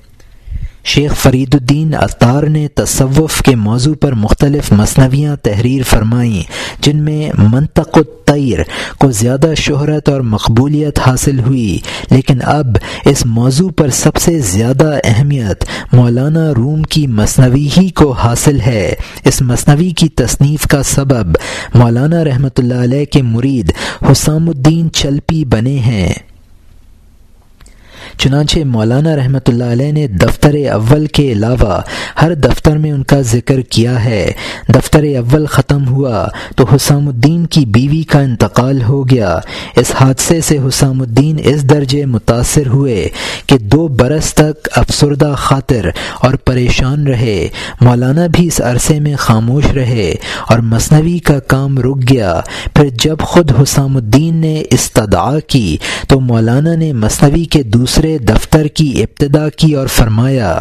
شیخ فرید الدین اطار نے تصوف کے موضوع پر مختلف مصنویاں تحریر فرمائیں، جن میں منطق الطیر کو زیادہ شہرت اور مقبولیت حاصل ہوئی، لیکن اب اس موضوع پر سب سے زیادہ اہمیت مولانا روم کی مصنوعی ہی کو حاصل ہے۔ اس مصنوعی کی تصنیف کا سبب مولانا رحمۃ اللہ علیہ کے مرید حسام الدین چلپی بنے ہیں۔ چنانچہ مولانا رحمۃ اللہ علیہ نے دفتر اول کے علاوہ ہر دفتر میں ان کا ذکر کیا ہے۔ دفتر اول ختم ہوا تو حسام الدین کی بیوی کا انتقال ہو گیا۔ اس حادثے سے حسام الدین اس درجے متاثر ہوئے کہ دو برس تک افسردہ خاطر اور پریشان رہے۔ مولانا بھی اس عرصے میں خاموش رہے اور مصنوعی کا کام رک گیا۔ پھر جب خود حسام الدین نے استدعا کی تو مولانا نے مصنوعی کے دوسرے دفتر کی ابتدا کی اور فرمایا،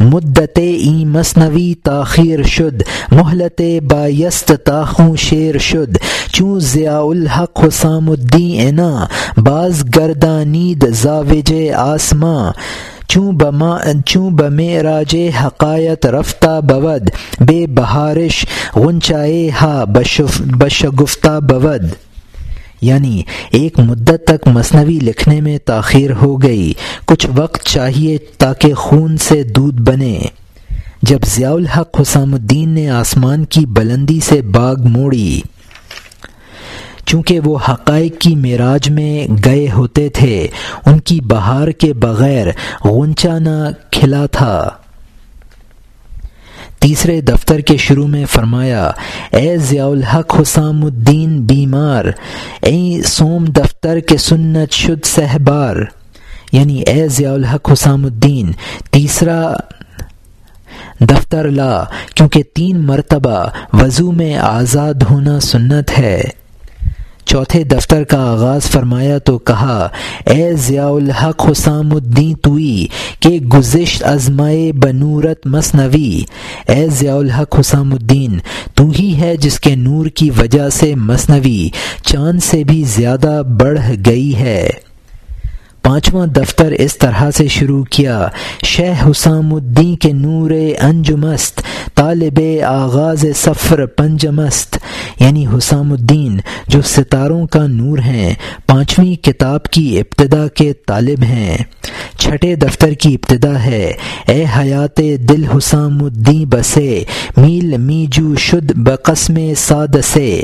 مدت ای مصنوی تاخیر شد محلت بایست تاخوں شیر شد، چوں ضیاء الحق حسام الدین اینا باز گردانید زاوج آسماں چوں بما چوں بمے راج حقایت رفتہ بود، بے بہارش غنچائے ہا بشگفتہ بود۔ یعنی ایک مدت تک مصنوعی لکھنے میں تاخیر ہو گئی۔ کچھ وقت چاہیے تاکہ خون سے دودھ بنے۔ جب ضیاء الحق حسام الدین نے آسمان کی بلندی سے باغ موڑی، چونکہ وہ حقائق کی معراج میں گئے ہوتے تھے، ان کی بہار کے بغیر غنچہ نہ کھلا تھا۔ تیسرے دفتر کے شروع میں فرمایا، اے ضیاء الحق حسام الدین بیمار، اے سوم دفتر کے سنت شد سہبار یعنی اے ضیاء الحق حسام الدین، تیسرا دفتر لا، کیونکہ تین مرتبہ وضو میں آزاد ہونا سنت ہے۔ چوتھے دفتر کا آغاز فرمایا تو کہا، اے ضیاء الحق حسام الدین توئی، کہ گزشت ازمائے بنورت مصنوی، اے ضیاء الحق حسام الدین، تو ہی ہے جس کے نور کی وجہ سے مصنوی، چاند سے بھی زیادہ بڑھ گئی ہے۔ پانچواں دفتر اس طرح سے شروع کیا۔ شہ حسام الدین کے نور انجمست، طالب آغاز سفر پنجمست یعنی حسام الدین، جو ستاروں کا نور ہیں، پانچویں کتاب کی ابتدا کے طالب ہیں۔ چھٹے دفتر کی ابتدا ہے۔ اے حیات دل حسام الدین بسے، میل میجو شد بقسم ساد سے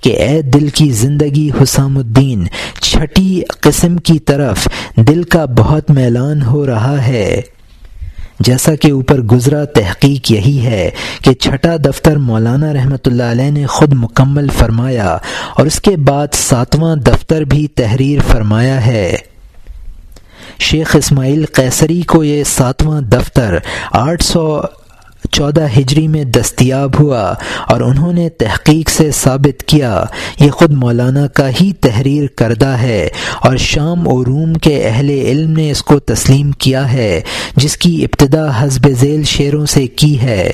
کہ اے دل کی زندگی حسام الدین، چھٹی قسم کی طرف دل کا بہت میلان ہو رہا ہے۔ جیسا کہ اوپر گزرا تحقیق یہی ہے کہ چھٹا دفتر مولانا رحمۃ اللہ علیہ نے خود مکمل فرمایا اور اس کے بعد ساتواں دفتر بھی تحریر فرمایا ہے۔ شیخ اسماعیل قیصری کو یہ ساتواں دفتر آٹھ سو چودہ ہجری میں دستیاب ہوا اور انہوں نے تحقیق سے ثابت کیا، یہ خود مولانا کا ہی تحریر کردہ ہے اور شام و روم کے اہل علم نے اس کو تسلیم کیا ہے، جس کی ابتدا حزب ذیل شعروں سے کی ہے۔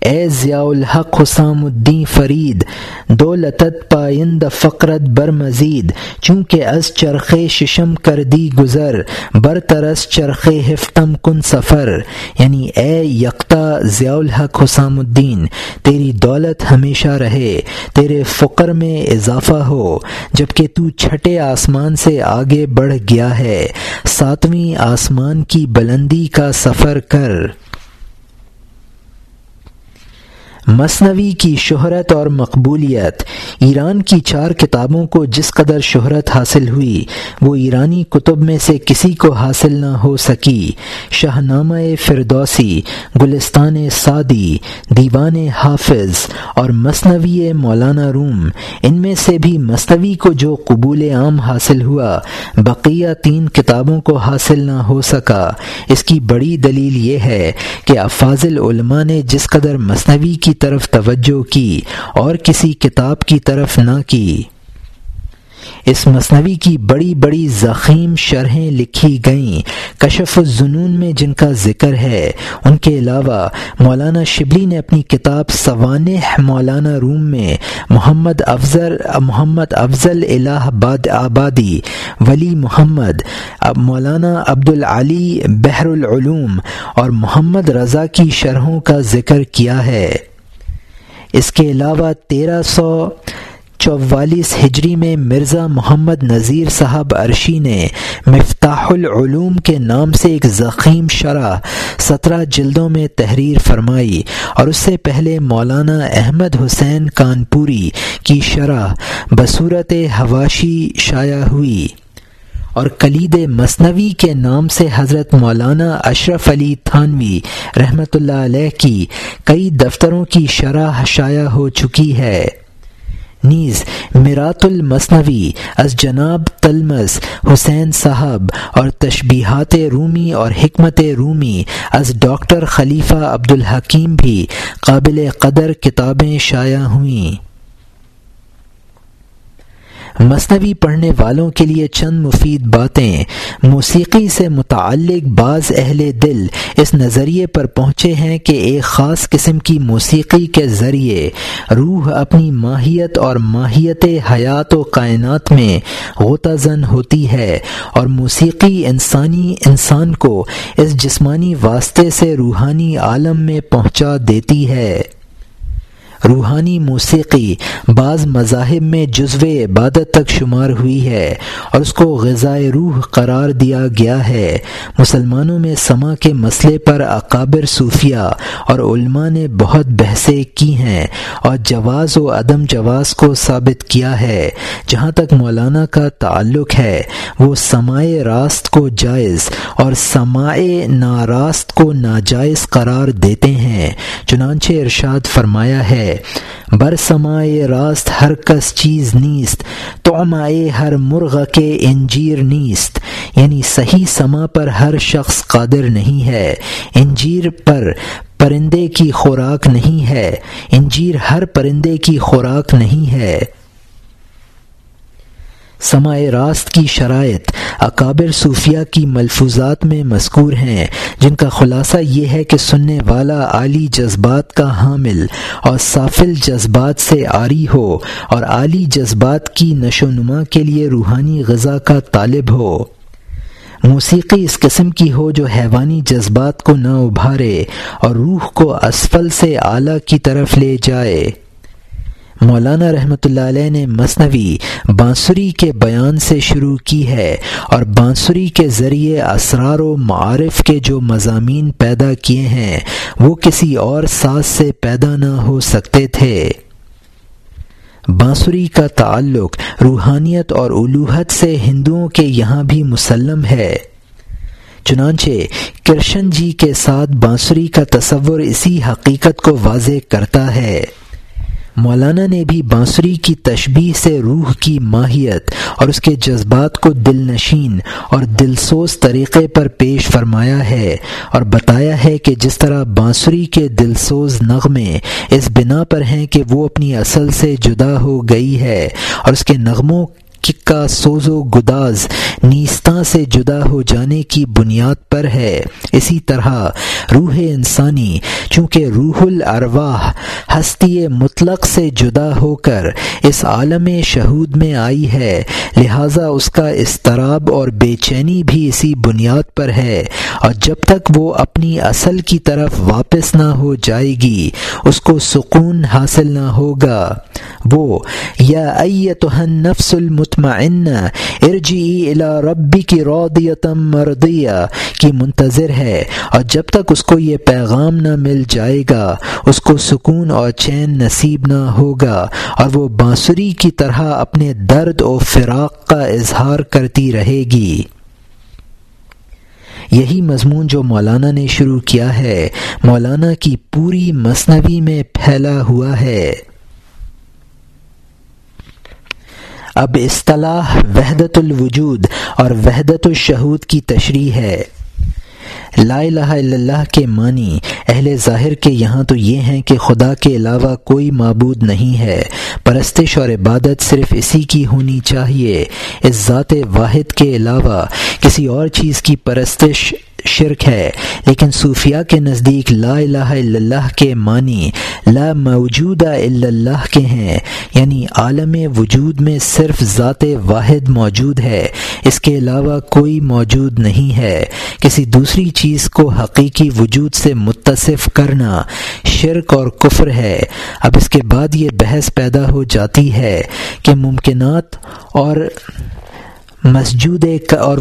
اے ضیاء الحق حسام الدین فرید دو لطت پائند فقرت بر مزید، چونکہ از چرخ ششم کر دی گزر بر ترس چرخ ہفتم کن سفر۔ یعنی اے یکتا ضیاء الحق حسام الدین، تیری دولت ہمیشہ رہے، تیرے فقر میں اضافہ ہو جبکہ تو چھٹے آسمان سے آگے بڑھ گیا ہے، ساتویں آسمان کی بلندی کا سفر کر۔ مصنوعی کی شہرت اور مقبولیت، ایران کی چار کتابوں کو جس قدر شہرت حاصل ہوئی، وہ ایرانی کتب میں سے کسی کو حاصل نہ ہو سکی۔ شاہ نامہ فردوسی، گلستان سعدی، دیوان حافظ اور مصنوعی مولانا روم، ان میں سے بھی مصنوعی کو جو قبول عام حاصل ہوا، بقیہ تین کتابوں کو حاصل نہ ہو سکا۔ اس کی بڑی دلیل یہ ہے کہ افاظل علماء نے جس قدر مصنوعی کی طرف توجہ کی اور کسی کتاب کی طرف نہ کی۔ اس مصنوعی کی بڑی بڑی زخیم شرحیں لکھی گئیں۔ کشف الظنون میں جن کا ذکر ہے، ان کے علاوہ مولانا شبلی نے اپنی کتاب سوانح مولانا روم میں محمد افضل محمد افضل الہ باد آبادی، ولی محمد، مولانا عبد العلی بحر العلوم اور محمد رضا کی شرحوں کا ذکر کیا ہے۔ اس کے علاوہ تیرہ سو چوالیس ہجری میں مرزا محمد نذیر صاحب عرشی نے مفتاح العلوم کے نام سے ایک زخیم شرح سترہ جلدوں میں تحریر فرمائی اور اس سے پہلے مولانا احمد حسین کانپوری کی شرح بصورت حواشی شائع ہوئی۔ اور کلید مصنوی کے نام سے حضرت مولانا اشرف علی تھانوی رحمۃ اللہ علیہ کی کئی دفتروں کی شرح شائع ہو چکی ہے۔ نیز، میرات المصنوی از جناب تلمس حسین صاحب اور تشبیہات رومی اور حکمت رومی از ڈاکٹر خلیفہ عبدالحکیم بھی قابل قدر کتابیں شائع ہوئیں۔ مصنوعی پڑھنے والوں کے لیے چند مفید باتیں۔ موسیقی سے متعلق بعض اہل دل اس نظریے پر پہنچے ہیں کہ ایک خاص قسم کی موسیقی کے ذریعے روح اپنی ماہیت اور ماہیت حیات و کائنات میں غوطہ زن ہوتی ہے اور موسیقی انسانی انسان کو اس جسمانی واسطے سے روحانی عالم میں پہنچا دیتی ہے۔ روحانی موسیقی بعض مذاہب میں جزو عبادت تک شمار ہوئی ہے اور اس کو غذائے روح قرار دیا گیا ہے۔ مسلمانوں میں سما کے مسئلے پر اکابر صوفیہ اور علماء نے بہت بحثیں کی ہیں اور جواز و عدم جواز کو ثابت کیا ہے۔ جہاں تک مولانا کا تعلق ہے، وہ سمائے راست کو جائز اور سمائے ناراست کو ناجائز قرار دیتے ہیں۔ چنانچہ ارشاد فرمایا ہے بر سمائے راست ہر کس چیز نیست تو ہر مرغ کے انجیر نیست۔ یعنی صحیح سما پر ہر شخص قادر نہیں ہے۔ انجیر پر پرندے کی خوراک نہیں ہے۔ انجیر ہر پرندے کی خوراک نہیں ہے۔ سماع راست کی شرائط اکابر صوفیہ کی ملفوظات میں مذکور ہیں، جن کا خلاصہ یہ ہے کہ سننے والا عالی جذبات کا حامل اور سافل جذبات سے عاری ہو اور عالی جذبات کی نشو نما کے لیے روحانی غذا کا طالب ہو۔ موسیقی اس قسم کی ہو جو حیوانی جذبات کو نہ ابھارے اور روح کو اسفل سے اعلیٰ کی طرف لے جائے۔ مولانا رحمۃ اللہ علیہ نے مصنوعی بانسری کے بیان سے شروع کی ہے اور بانسری کے ذریعے اسرار و معارف کے جو مضامین پیدا کیے ہیں، وہ کسی اور ساز سے پیدا نہ ہو سکتے تھے۔ بانسری کا تعلق روحانیت اور الوحت سے ہندوؤں کے یہاں بھی مسلم ہے۔ چنانچہ کرشن جی کے ساتھ بانسری کا تصور اسی حقیقت کو واضح کرتا ہے۔ مولانا نے بھی بانسری کی تشبیح سے روح کی ماہیت اور اس کے جذبات کو دل نشین اور دلسوز طریقے پر پیش فرمایا ہے اور بتایا ہے کہ جس طرح بانسری کے دلسوز نغمے اس بنا پر ہیں کہ وہ اپنی اصل سے جدا ہو گئی ہے اور اس کے نغموں کا سوز و گداز، نیستاں سے جدا ہو جانے کی بنیاد پر ہے۔ اسی طرح روح انسانی، چونکہ روح الارواح ہستی مطلق سے جدا ہو کر اس عالم شہود میں آئی ہے، لہٰذا اس کا استراب اور بے چینی بھی اسی بنیاد پر ہے۔ اور جب تک وہ اپنی اصل کی طرف واپس نہ ہو جائے گی، اس کو سکون حاصل نہ ہوگا۔ وہ، یا ایتہن نفس المطمئن ارجی الى ربی کی رودیتم مردیہ کی منتظر ہے، اور جب تک اس کو یہ پیغام نہ مل جائے گا، اس کو سکون اور چین نصیب نہ ہوگا، اور وہ بانسری کی طرح اپنے درد و فراق کا اظہار کرتی رہے گی۔ یہی مضمون جو مولانا نے شروع کیا ہے، مولانا کی پوری مصنوعی میں پھیلا ہوا ہے۔ اب اصطلاح وحدت الوجود اور وحدت الشہود کی تشریح ہے۔ لا الہ الا اللہ کے معنی اہل ظاہر کے یہاں تو یہ ہیں کہ خدا کے علاوہ کوئی معبود نہیں ہے۔ پرستش اور عبادت صرف اسی کی ہونی چاہیے۔ اس ذات واحد کے علاوہ کسی اور چیز کی پرستش شرک ہے، لیکن صوفیہ کے نزدیک لا الہ الا اللہ کے معنی لا موجود الا اللہ کے ہیں یعنی عالم وجود میں صرف ذات واحد موجود ہے۔ اس کے علاوہ کوئی موجود نہیں ہے۔ کسی دوسری چیز کو حقیقی وجود سے متصف کرنا شرک اور کفر ہے۔ اب اس کے بعد یہ بحث پیدا ہو جاتی ہے کہ ممکنات اور مسجود اور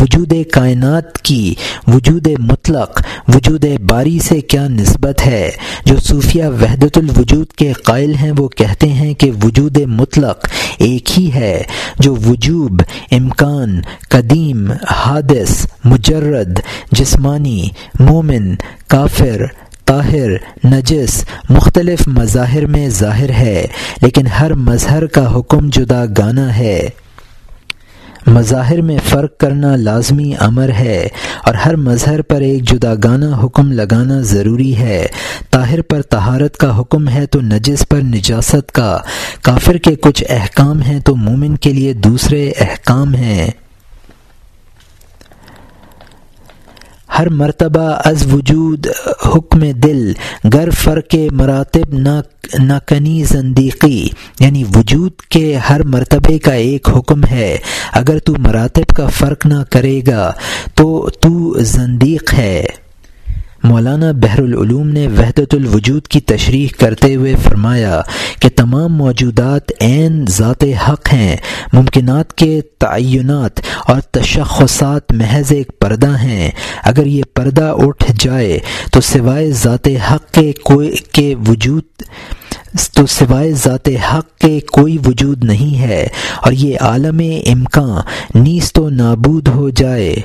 وجود کائنات کی وجود مطلق، وجود باری سے کیا نسبت ہے؟ جو صوفیہ وحدت الوجود کے قائل ہیں، وہ کہتے ہیں کہ وجود مطلق ایک ہی ہے، جو وجوب، امکان، قدیم، حادث، مجرد، جسمانی، مومن، کافر، طاہر، نجس، مختلف مظاہر میں ظاہر ہے، لیکن ہر مظہر کا حکم جدا گانا ہے۔ مظاہر میں فرق کرنا لازمی امر ہے اور ہر مظہر پر ایک جدا گانا حکم لگانا ضروری ہے۔ طاہر پر طہارت کا حکم ہے تو نجس پر نجاست کا۔ کافر کے کچھ احکام ہیں تو مومن کے لیے دوسرے احکام ہیں۔ ہر مرتبہ از وجود حکم دل گر فرق مراتب نہ کنی زندیقی یعنی وجود کے ہر مرتبے کا ایک حکم ہے۔ اگر تو مراتب کا فرق نہ کرے گا، تو تو زندیق ہے۔ مولانا بحر العلوم نے وحدت الوجود کی تشریح کرتے ہوئے فرمایا کہ تمام موجودات عین ذات حق ہیں، ممکنات کے تعینات اور تشخصات محض ایک پردہ ہیں۔ اگر یہ پردہ اٹھ جائے تو سوائے ذات حق کے کوئی کے وجود، تو سوائے ذات حق کے کوئی وجود نہیں ہے اور یہ عالم امکان نیز تو نابود ہو جائے۔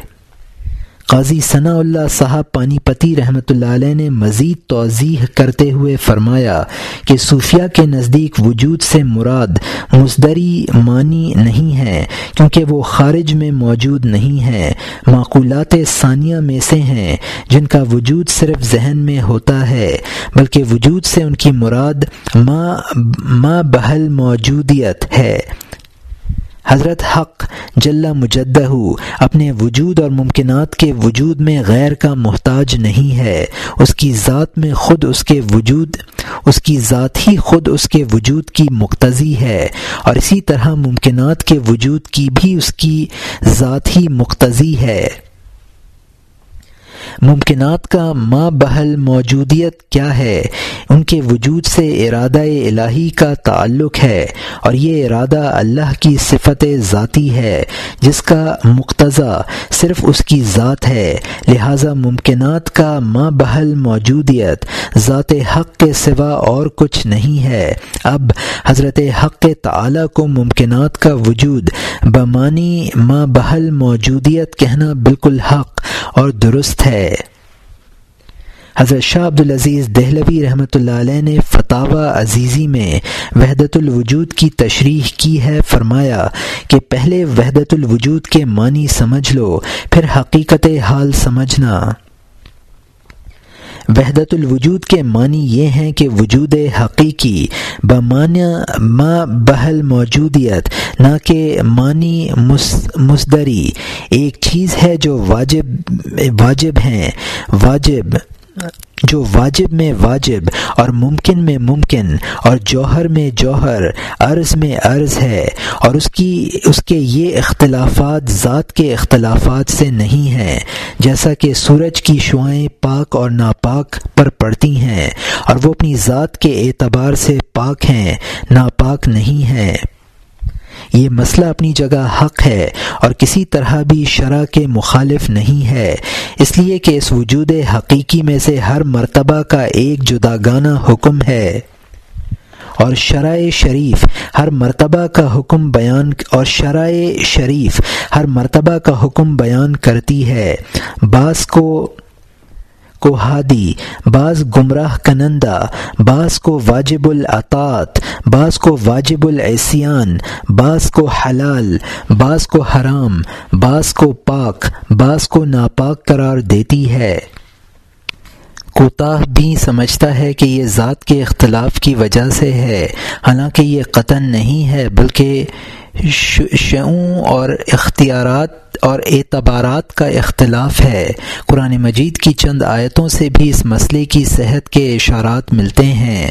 قاضی ثناء اللہ صاحب پانی پتی رحمۃ اللہ علیہ نے مزید توضیح کرتے ہوئے فرمایا کہ صوفیہ کے نزدیک وجود سے مراد مزدری معنی نہیں ہے، کیونکہ وہ خارج میں موجود نہیں ہیں۔ معقولات ثانیہ میں سے ہیں، جن کا وجود صرف ذہن میں ہوتا ہے، بلکہ وجود سے ان کی مراد ما ما بحل موجودیت ہے۔ حضرت حق جلا مجدہ اپنے وجود اور ممکنات کے وجود میں غیر کا محتاج نہیں ہے۔ اس کی ذات میں خود اس کے وجود، اس کی ذات ہی خود اس کے وجود کی مقتضی ہے۔ اور اسی طرح ممکنات کے وجود کی بھی اس کی ذات ہی مقتضی ہے۔ ممکنات کا ما بحل موجودیت کیا ہے؟ ان کے وجود سے ارادہ الہی کا تعلق ہے اور یہ ارادہ اللہ کی صفت ذاتی ہے، جس کا مقتضا صرف اس کی ذات ہے۔ لہذا ممکنات کا ما بحل موجودیت ذات حق کے سوا اور کچھ نہیں ہے۔ اب حضرت حق تعالی کو ممکنات کا وجود بمانی ما بحل موجودیت کہنا بالکل حق اور درست ہے۔ حضرت شاہ عبدالعزیز دہلوی رحمۃ اللہ علیہ نے فتح عزیزی میں وحدت الوجود کی تشریح کی ہے، فرمایا کہ پہلے وحدت الوجود کے معنی سمجھ لو، پھر حقیقت حال سمجھنا۔ وحدت الوجود کے معنی یہ ہیں کہ وجود حقیقی بمانیہ ما بحل موجودیت، نہ کہ معنی مصدری۔ ایک چیز ہے جو واجب واجب ہیں، واجب جو واجب میں واجب اور ممکن میں ممکن اور جوہر میں جوہر عرض میں عرض ہے اور اس کی، اس کے یہ اختلافات ذات کے اختلافات سے نہیں ہیں، جیسا کہ سورج کی شعائیں پاک اور ناپاک پر پڑتی ہیں اور وہ اپنی ذات کے اعتبار سے پاک ہیں، ناپاک نہیں ہیں۔ یہ مسئلہ اپنی جگہ حق ہے اور کسی طرح بھی شرح کے مخالف نہیں ہے۔ اس لیے کہ اس وجود حقیقی میں سے ہر مرتبہ کا ایک جداگانہ حکم ہے۔ اور شرح شریف ہر مرتبہ کا حکم بیان اور شرح شریف ہر مرتبہ کا حکم بیان کرتی ہے۔ بعض کو کو ہادی، بعض گمراہ کنندہ، بعض کو واجب العطاط بعض کو واجب العصیان، بعض کو حلال، بعض کو حرام، بعض کو پاک، بعض کو ناپاک قرار دیتی ہے۔ کوتاہ بھی سمجھتا ہے کہ یہ ذات کے اختلاف کی وجہ سے ہے، حالانکہ یہ قطن نہیں ہے، بلکہ شعوں اور اختیارات اور اعتبارات کا اختلاف ہے۔ قرآن مجید کی چند آیتوں سے بھی اس مسئلے کی صحت کے اشارات ملتے ہیں۔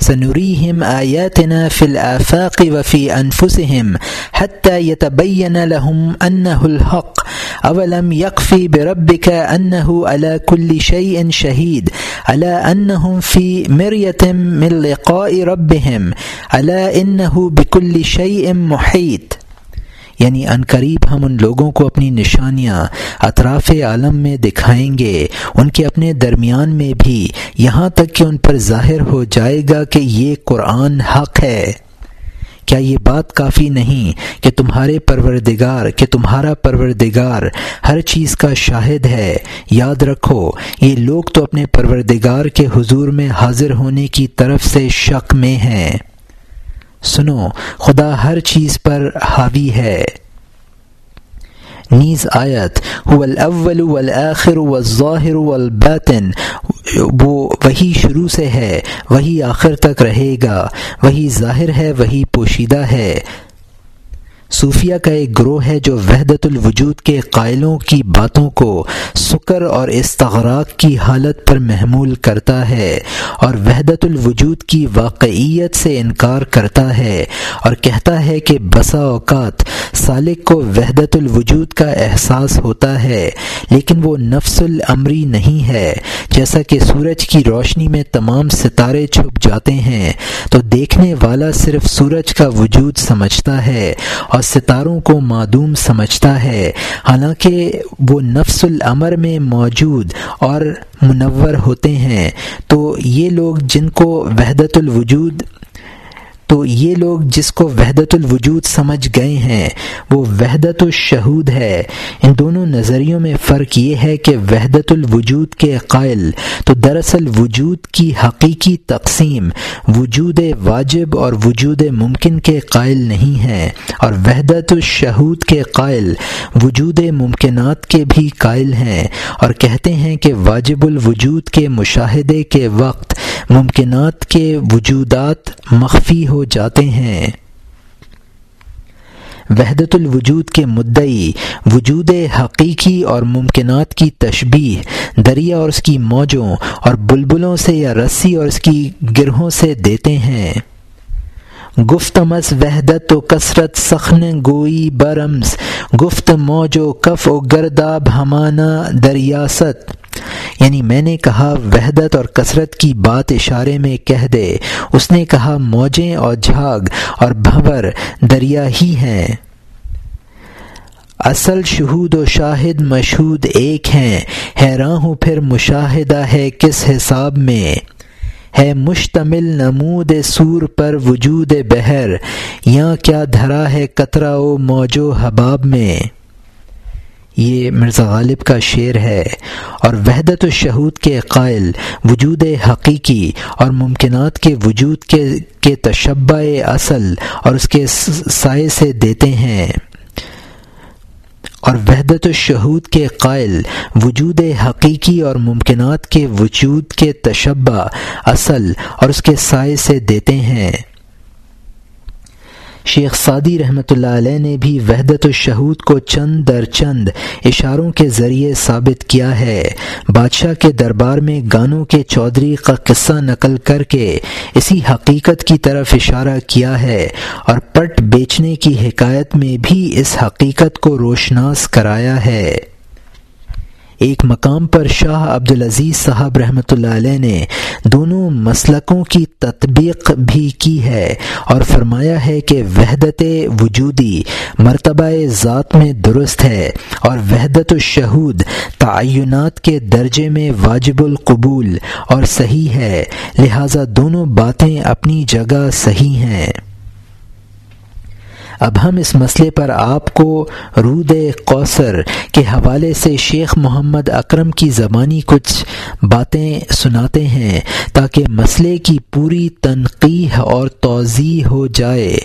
سنريهم آياتنا في الآفاق وفي أنفسهم حتى يتبين لهم أنه الحق۔ أولم يقفي بربك أنه على كل شيء شهيد على أنهم في مرية من لقاء ربهم على إنه بكل شيء محيط یعنی ان قریب ہم ان لوگوں کو اپنی نشانیاں اطراف عالم میں دکھائیں گے، ان کے اپنے درمیان میں بھی یہاں تک کہ ان پر ظاہر ہو جائے گا کہ یہ قرآن حق ہے۔ کیا یہ بات کافی نہیں کہ تمہارے پروردگار، کہ تمہارا پروردگار ہر چیز کا شاہد ہے؟ یاد رکھو، یہ لوگ تو اپنے پروردگار کے حضور میں حاضر ہونے کی طرف سے شک میں ہیں۔ سنو، خدا ہر چیز پر حاوی ہے۔ نیز آیت، هو الاول والآخر والظاہر والباطن وہ وہی شروع سے ہے، وہی آخر تک رہے گا، وہی ظاہر ہے، وہی پوشیدہ ہے۔ صوفیہ کا ایک گروہ ہے جو وحدت الوجود کے قائلوں کی باتوں کو سکر اور استغراق کی حالت پر محمول کرتا ہے اور وحدت الوجود کی واقعیت سے انکار کرتا ہے اور کہتا ہے کہ بسا اوقات سالک کو وحدت الوجود کا احساس ہوتا ہے، لیکن وہ نفس العمری نہیں ہے۔ جیسا کہ سورج کی روشنی میں تمام ستارے چھپ جاتے ہیں، تو دیکھنے والا صرف سورج کا وجود سمجھتا ہے اور ستاروں کو معدوم سمجھتا ہے، حالانکہ وہ نفس العمر میں موجود اور منور ہوتے ہیں۔ تو یہ لوگ جن کو وحدت الوجود تو یہ لوگ جس کو وحدت الوجود سمجھ گئے ہیں، وہ وحدت الشہود ہے۔ ان دونوں نظریوں میں فرق یہ ہے کہ وحدت الوجود کے قائل تو دراصل وجود کی حقیقی تقسیم وجود واجب اور وجود ممکن کے قائل نہیں ہیں، اور وحدت الشہود کے قائل وجود ممکنات کے بھی قائل ہیں۔ اور کہتے ہیں کہ واجب الوجود کے مشاہدے کے وقت ممکنات کے وجودات مخفی ہو جاتے ہیں۔ وحدت الوجود کے مدعی، وجود حقیقی اور ممکنات کی تشبیح دریا اور اس کی موجوں اور بلبلوں سے یا رسی اور اس کی گرہوں سے دیتے ہیں۔ گفتمس وحدت و کثرت سخن گوئی برمز، گفت موج و کف و گرداب ہمانہ دریاست۔ یعنی میں نے کہا، وحدت اور کثرت کی بات اشارے میں کہہ دے۔ اس نے کہا، موجیں اور جھاگ اور بھنور دریا ہی ہیں۔ اصل شہود و شاہد مشہود ایک ہیں۔ حیران ہوں پھر مشاہدہ ہے کس حساب میں۔ ہے مشتمل نمود سور پر وجود بہر۔ یا کیا دھرا ہے قطرہ و موجو حباب میں۔ یہ مرزا غالب کا شعر ہے اور وحدت و شہود کے قائل، وجود حقیقی اور ممکنات کے وجود کے کے تشبہ اصل اور اس کے سائے سے دیتے ہیں۔ اور وحدت الشہود کے قائل، وجود حقیقی اور ممکنات کے وجود کے تشبہ اصل اور اس کے سائے سے دیتے ہیں۔ شیخ سعدی رحمۃ اللہ علیہ نے بھی وحدت الشہود کو چند در چند اشاروں کے ذریعے ثابت کیا ہے۔ بادشاہ کے دربار میں گانوں کے چودھری کا قصہ نقل کر کے اسی حقیقت کی طرف اشارہ کیا ہے اور پٹ بیچنے کی حکایت میں بھی اس حقیقت کو روشناس کرایا ہے۔ ایک مقام پر شاہ عبدالعزیز صاحب رحمۃ اللہ علیہ نے دونوں مسلکوں کی تطبیق بھی کی ہے اور فرمایا ہے کہ وحدت وجودی مرتبہ ذات میں درست ہے اور وحدت الشہود تعینات کے درجے میں واجب القبول اور صحیح ہے، لہٰذا دونوں باتیں اپنی جگہ صحیح ہیں۔ اب ہم اس مسئلے پر آپ کو رود کوثر کے حوالے سے شیخ محمد اکرم کی زبانی کچھ باتیں سناتے ہیں تاکہ مسئلے کی پوری تنقیح اور توضیع ہو جائے۔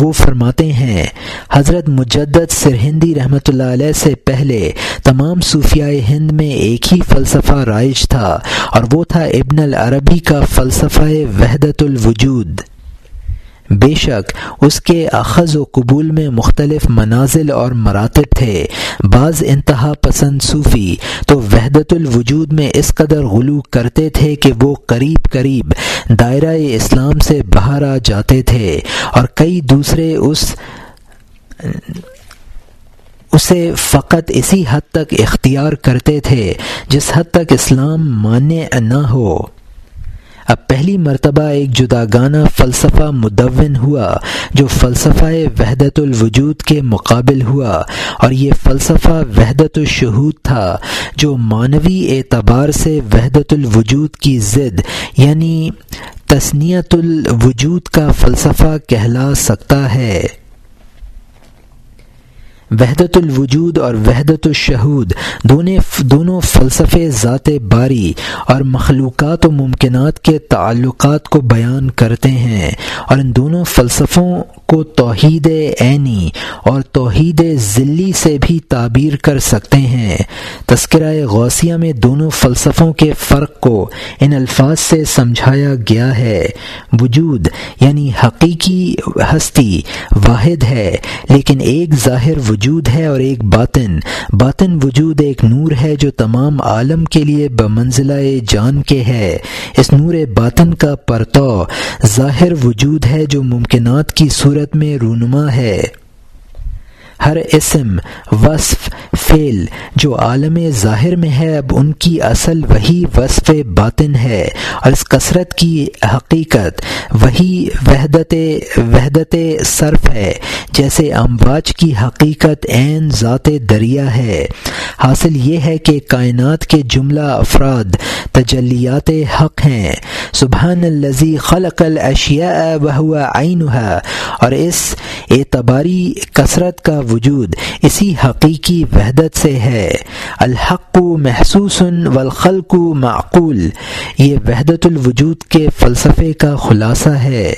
وہ فرماتے ہیں، حضرت مجدد سرہندی رحمۃ اللہ علیہ سے پہلے تمام صوفیاء ہند میں ایک ہی فلسفہ رائج تھا اور وہ تھا ابن العربی کا فلسفہ وحدت الوجود۔ بے شک، اس کے اخذ و قبول میں مختلف منازل اور مراتب تھے۔ بعض انتہا پسند صوفی تو وحدت الوجود میں اس قدر غلو کرتے تھے کہ وہ قریب قریب دائرہ اسلام سے باہر آ جاتے تھے اور کئی دوسرے اس، اسے فقط اسی حد تک اختیار کرتے تھے جس حد تک اسلام مانے نہ ہو۔ اب پہلی مرتبہ ایک جدا گانا فلسفہ مدون ہوا، جو فلسفہ وحدت الوجود کے مقابل ہوا، اور یہ فلسفہ وحدت الشہود تھا، جو معنوی اعتبار سے وحدت الوجود کی ضد یعنی تسنیت الوجود کا فلسفہ کہلا سکتا ہے۔ وحدت الوجود اور وحدت الشہود، دونوں فلسفے ذات باری اور مخلوقات و ممکنات کے تعلقات کو بیان کرتے ہیں۔ اور ان دونوں فلسفوں کو توحید عینی اور توحید ذلی سے بھی تعبیر کر سکتے ہیں۔ تذکرہ غوثیہ میں دونوں فلسفوں کے فرق کو ان الفاظ سے سمجھایا گیا ہے۔ وجود یعنی حقیقی ہستی واحد ہے، لیکن ایک ظاہر وجود ہے اور ایک باطن۔ باطن وجود ایک نور ہے جو تمام عالم کے لیے بمنزلہ جان کے ہے۔ اس نور باطن کا پرتو ظاہر وجود ہے جو ممکنات کی صورت میں رونما ہے۔ ہر اسم، وصف، فعل جو عالم ظاہر میں ہے، اب ان کی اصل وہی وصف باطن ہے۔ اور اس کثرت کی حقیقت وہی وحدت وحدت صرف ہے۔ جیسے امواج کی حقیقت عین ذات دریا ہے۔ حاصل یہ ہے کہ کائنات کے جملہ افراد تجلیات حق ہیں۔ سبحان الزی خلق الاشیاء وهو عینها اور اس اعتباری کثرت کا وجود اسی حقیقی وحدت سے ہے۔ الحق محسوس والخلق معقول۔ یہ وحدت الوجود کے فلسفے کا خلاصہ ہے۔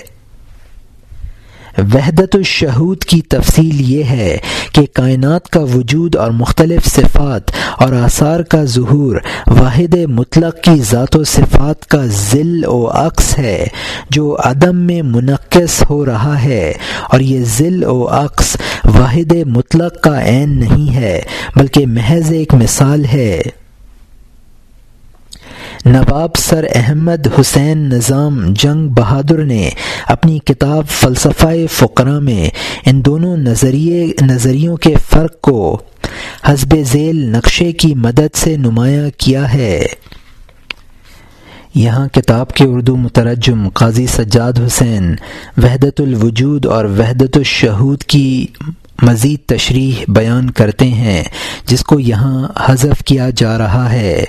وحدت الشہود کی تفصیل یہ ہے کہ کائنات کا وجود اور مختلف صفات اور آثار کا ظہور واحد مطلق کی ذات و صفات کا ذل و عکس ہے، جو عدم میں منقص ہو رہا ہے، اور یہ ذل و عکس واحد مطلق کا عین نہیں ہے، بلکہ محض ایک مثال ہے۔ نواب سر احمد حسین نظام جنگ بہادر نے اپنی کتاب فلسفہ فقرہ میں ان دونوں نظریے نظریوں کے فرق کو حسب ذیل نقشے کی مدد سے نمایاں کیا ہے۔ یہاں کتاب کے اردو مترجم قاضی سجاد حسین وحدت الوجود اور وحدت الشہود کی مزید تشریح بیان کرتے ہیں، جس کو یہاں حذف کیا جا رہا ہے۔